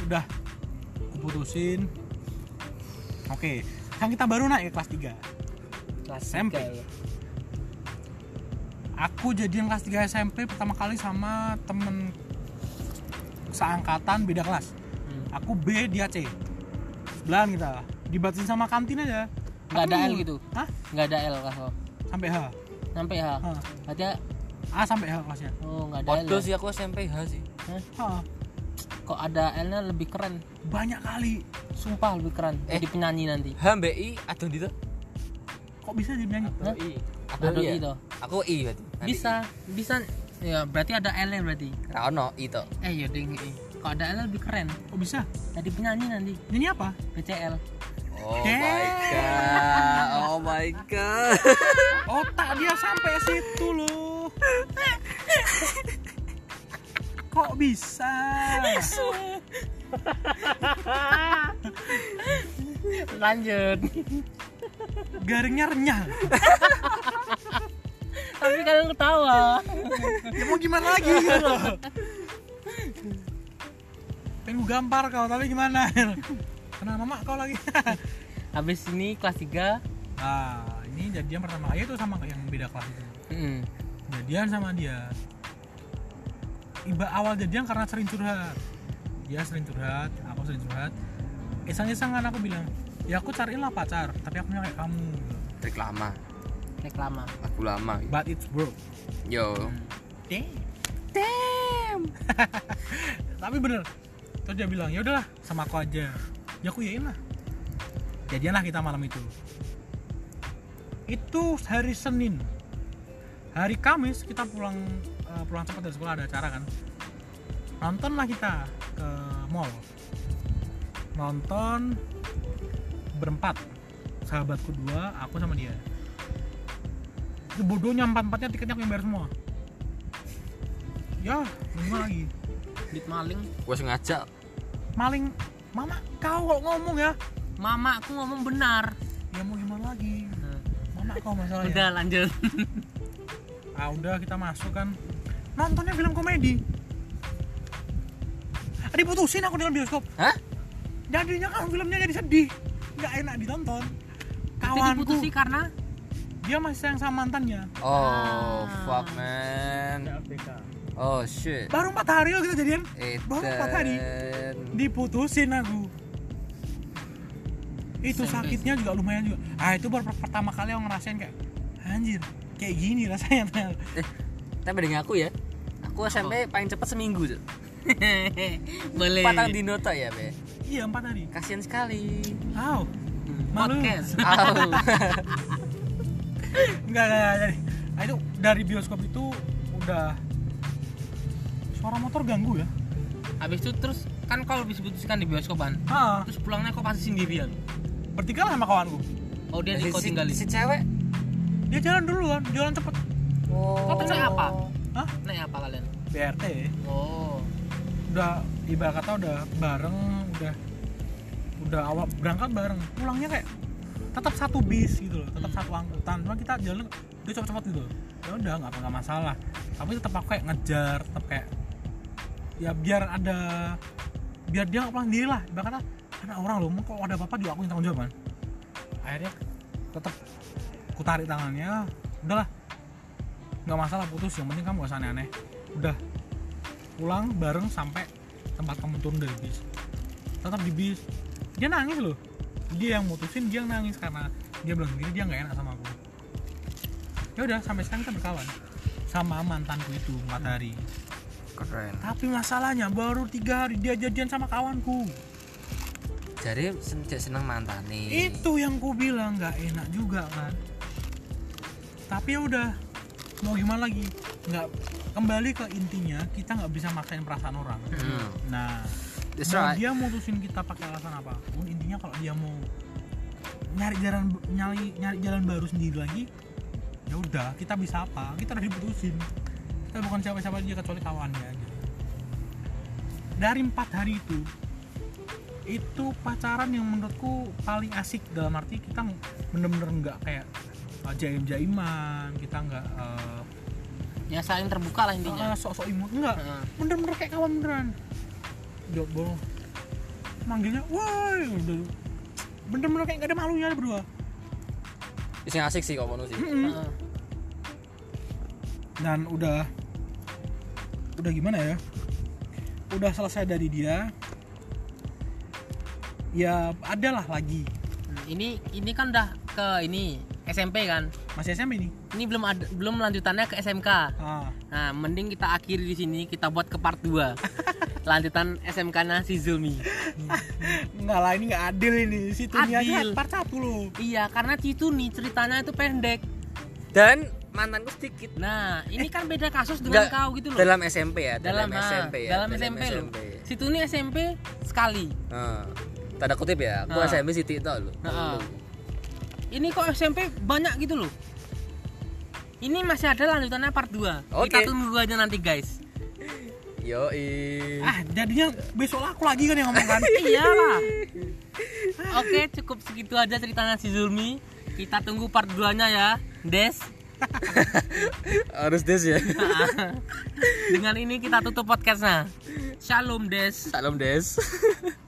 Speaker 3: Udah aku putusin. Oke kan kita baru naik ke kelas 3
Speaker 1: Kelas
Speaker 3: SMP.
Speaker 1: tiga ya.
Speaker 3: aku jadian kelas 3 SMP pertama kali sama temen seangkatan beda kelas.
Speaker 1: Hmm.
Speaker 3: aku B dia C. Sebelahan kita dibatasin sama kantin aja.
Speaker 1: Nggak ada L gitu?
Speaker 3: Hah?
Speaker 1: nggak ada L kelas lo
Speaker 3: sampai H.
Speaker 1: Sampai H?
Speaker 3: Hah.
Speaker 1: berarti
Speaker 3: A sampai H kelasnya.
Speaker 1: Oh nggak ada L
Speaker 2: Waduh
Speaker 1: ya?
Speaker 2: sih aku SMP H sih.
Speaker 1: Hah? Kok ada L nya lebih keren?
Speaker 3: Banyak kali.
Speaker 1: Sumpah lebih keren
Speaker 2: Eh.
Speaker 1: jadi penyanyi nanti.
Speaker 2: H mbak I aduh itu
Speaker 3: kok bisa jadi penyanyi?
Speaker 1: Hah?
Speaker 2: I.
Speaker 1: Ada
Speaker 2: iya.
Speaker 1: I toh?
Speaker 2: Aku I berarti.
Speaker 1: Bisa bisa. Ya berarti ada L nya berarti.
Speaker 2: I. Ra ono I to
Speaker 1: eh ya ding I kok ada L lebih keren.
Speaker 3: Kok bisa?
Speaker 1: Jadi penyanyi nanti.
Speaker 3: Ini apa?
Speaker 1: BCL
Speaker 2: Oh
Speaker 3: Damn.
Speaker 2: my god. Oh my god.
Speaker 3: Otak dia sampai situ loh. Kok bisa?
Speaker 1: Lanjut.
Speaker 3: Garingnya renyah.
Speaker 1: Tapi kalian ketawa.
Speaker 3: Ya mau gimana lagi? gitu loh pengen gue gampar kau tapi gimana? Kena mama kau lagi.
Speaker 1: Habis ini kelas 3
Speaker 3: nah ini jadian pertama kali itu sama yang beda kelas itu.
Speaker 1: Hmm.
Speaker 3: jadian sama dia. Iba awal jadian karena sering curhat. Dia sering curhat aku sering curhat. Iseng-iseng kan aku bilang ya aku cariin lah pacar tapi aku kayak kamu.
Speaker 2: Trik lama.
Speaker 1: Reklama
Speaker 2: Lagu lama.
Speaker 3: But it's broke.
Speaker 2: Yo.
Speaker 3: Damn. Damn. Tapi bener terus dia bilang ya udahlah sama aku aja. Ya aku yain lah. Jadian lah kita malam itu. Itu hari Senin. Hari Kamis kita pulang eh, pulang cepat dari sekolah ada acara kan. Nonton lah kita ke mall. Nonton berempat. Sahabatku dua aku sama dia. Itu bodohnya empat empatnya tiketnya aku yang bayar semua. Ya gimana lagi.
Speaker 1: Duit maling.
Speaker 2: Gue sengaja
Speaker 3: maling mama kau kalau ngomong ya.
Speaker 1: Mama aku ngomong benar.
Speaker 3: Ya mau gimana lagi?
Speaker 1: Nah,
Speaker 3: mama kau masalahnya.
Speaker 1: Udah lanjut.
Speaker 3: Ah udah kita masuk kan. Nontonnya film komedi. Ah, diputusin aku dengan bioskop.
Speaker 2: Hah?
Speaker 3: jadinya kan filmnya jadi sedih. Nggak enak ditonton. Kawanku.
Speaker 1: diputusin karena?
Speaker 3: Dia masih sayang sama mantannya.
Speaker 2: Oh
Speaker 1: Ah.
Speaker 2: fuck man Oh shit.
Speaker 3: Baru empat hari loh kita jadian.
Speaker 2: Edan
Speaker 3: Baru empat hari. diputusin aku. Itu sakitnya juga lumayan juga. Ah itu baru per- pertama kali aku ngerasain kayak anjir kayak gini rasanya.
Speaker 2: Tapi dengan aku ya Aku SMP paling cepet seminggu tuh
Speaker 1: boleh.
Speaker 2: Patang dino tok ya be?
Speaker 3: Iya empat hari.
Speaker 2: Kasian sekali.
Speaker 3: Wow. Malu.
Speaker 1: podcast.
Speaker 3: Enggak, enggak, enggak, jadi. Nah, itu dari bioskop itu udah suara motor ganggu ya.
Speaker 1: habis itu terus kan kalau habis diputuskan di bioskopan
Speaker 3: Ah,
Speaker 1: terus pulangnya kok pasti sendirian
Speaker 3: bertiga lah sama kawanku.
Speaker 1: oh dia
Speaker 2: si,
Speaker 1: di kau
Speaker 2: si,
Speaker 1: tinggalin
Speaker 2: si cewek
Speaker 3: Dia jalan duluan, jalan cepet.
Speaker 2: Oh
Speaker 1: Kau naik apa?
Speaker 3: Hah?
Speaker 1: naik apa kalian
Speaker 3: BRT.
Speaker 1: oh
Speaker 3: Udah ibarat kata udah bareng, udah udah awal berangkat bareng. Pulangnya kayak tetap satu bis gitu loh, tetap satu angkutan. Cuma kita jalan udah cepet-cepet gitu. Ya udah nggak apa nggak masalah. Tapi tetap aku kayak ngejar, tetap kayak ya biar ada biar dia nggak pulang sendiri lah kata anak orang loh kok ada apa-apa juga aku yang tanggung jawab kan akhirnya tetap ku tarik tangannya udahlah nggak masalah putus. Yang penting kamu gak usah aneh-aneh. Udah pulang bareng sampai tempat kamu turun dari bis. Tetap di bis. Dia nangis loh. Dia yang mutusin dia yang nangis karena dia bilang sendiri dia nggak enak sama aku. Ya udah sampai sekarang kita berkawan sama mantanku itu empat hari
Speaker 2: Keren.
Speaker 3: Tapi masalahnya baru tiga hari dia jadian sama kawanku.
Speaker 2: Jadi sejak seneng mantan nih
Speaker 3: itu yang ku bilang nggak enak juga kan? Tapi ya udah mau gimana lagi? Nggak kembali ke intinya kita nggak bisa maksain perasaan orang.
Speaker 2: Hmm.
Speaker 3: nah
Speaker 2: That's
Speaker 3: mau
Speaker 2: right.
Speaker 3: dia mutusin kita pakai alasan apa pun intinya kalau dia mau nyari jalan nyari nyari jalan baru sendiri lagi ya udah kita bisa apa? Kita udah diputusin kita bukan siapa-siapa dia kecuali kawannya aja dari empat hari itu itu pacaran yang menurutku paling asik. Dalam arti kita bener-bener nggak kayak uh, jaim-jaiman kita nggak uh,
Speaker 1: ya saling terbuka lah intinya.
Speaker 3: Uh, sok-sok imut. Enggak
Speaker 1: Heeh.
Speaker 3: bener-bener kayak kawan beneran. Bol manggilnya woi udah. Bener-bener kayak gak ada malunya berdua.
Speaker 2: Sing asik sih kok ngono sih.
Speaker 1: Heeh.
Speaker 3: dan udah udah gimana ya? Udah selesai dari dia. Ya adalah lagi.
Speaker 1: Hmm, ini ini kan udah ke ini SMP kan?
Speaker 3: Masih SMP nih
Speaker 1: ini? Belum ada belum lanjutannya ke SMK
Speaker 3: ah.
Speaker 1: Nah mending kita akhiri di sini kita buat ke part 2 lanjutan SMK nya si Zulmi.
Speaker 3: Enggak lah ini nggak adil ini. Si Tuni aja
Speaker 1: Adil.
Speaker 3: part satu loh.
Speaker 1: Iya karena itu nih ceritanya itu pendek.
Speaker 2: Dan mantanku sedikit.
Speaker 1: nah ini kan beda kasus dengan
Speaker 2: Nggak,
Speaker 1: kau gitu loh
Speaker 2: Dalam SMP ya,
Speaker 1: dalam,
Speaker 2: dalam,
Speaker 1: ah,
Speaker 2: SMP ya.
Speaker 1: dalam SMP, loh situ nih SMP sekali
Speaker 2: Nah, tanda kutip ya, aku
Speaker 1: Ah.
Speaker 2: SMP Siti itu loh.
Speaker 1: Heeh. ini kok SMP banyak gitu loh ini masih ada lanjutannya part 2
Speaker 2: Oke.
Speaker 1: kita tunggu aja nanti guys
Speaker 2: Yo
Speaker 3: ah jadinya besok aku lagi kan yang ngomong kan
Speaker 1: iyalah oke cukup segitu aja ceritanya si Zulmi kita tunggu part 2 nya ya Des
Speaker 2: harus des ya.
Speaker 1: dengan ini kita tutup podcastnya Shalom Des
Speaker 2: Salam des.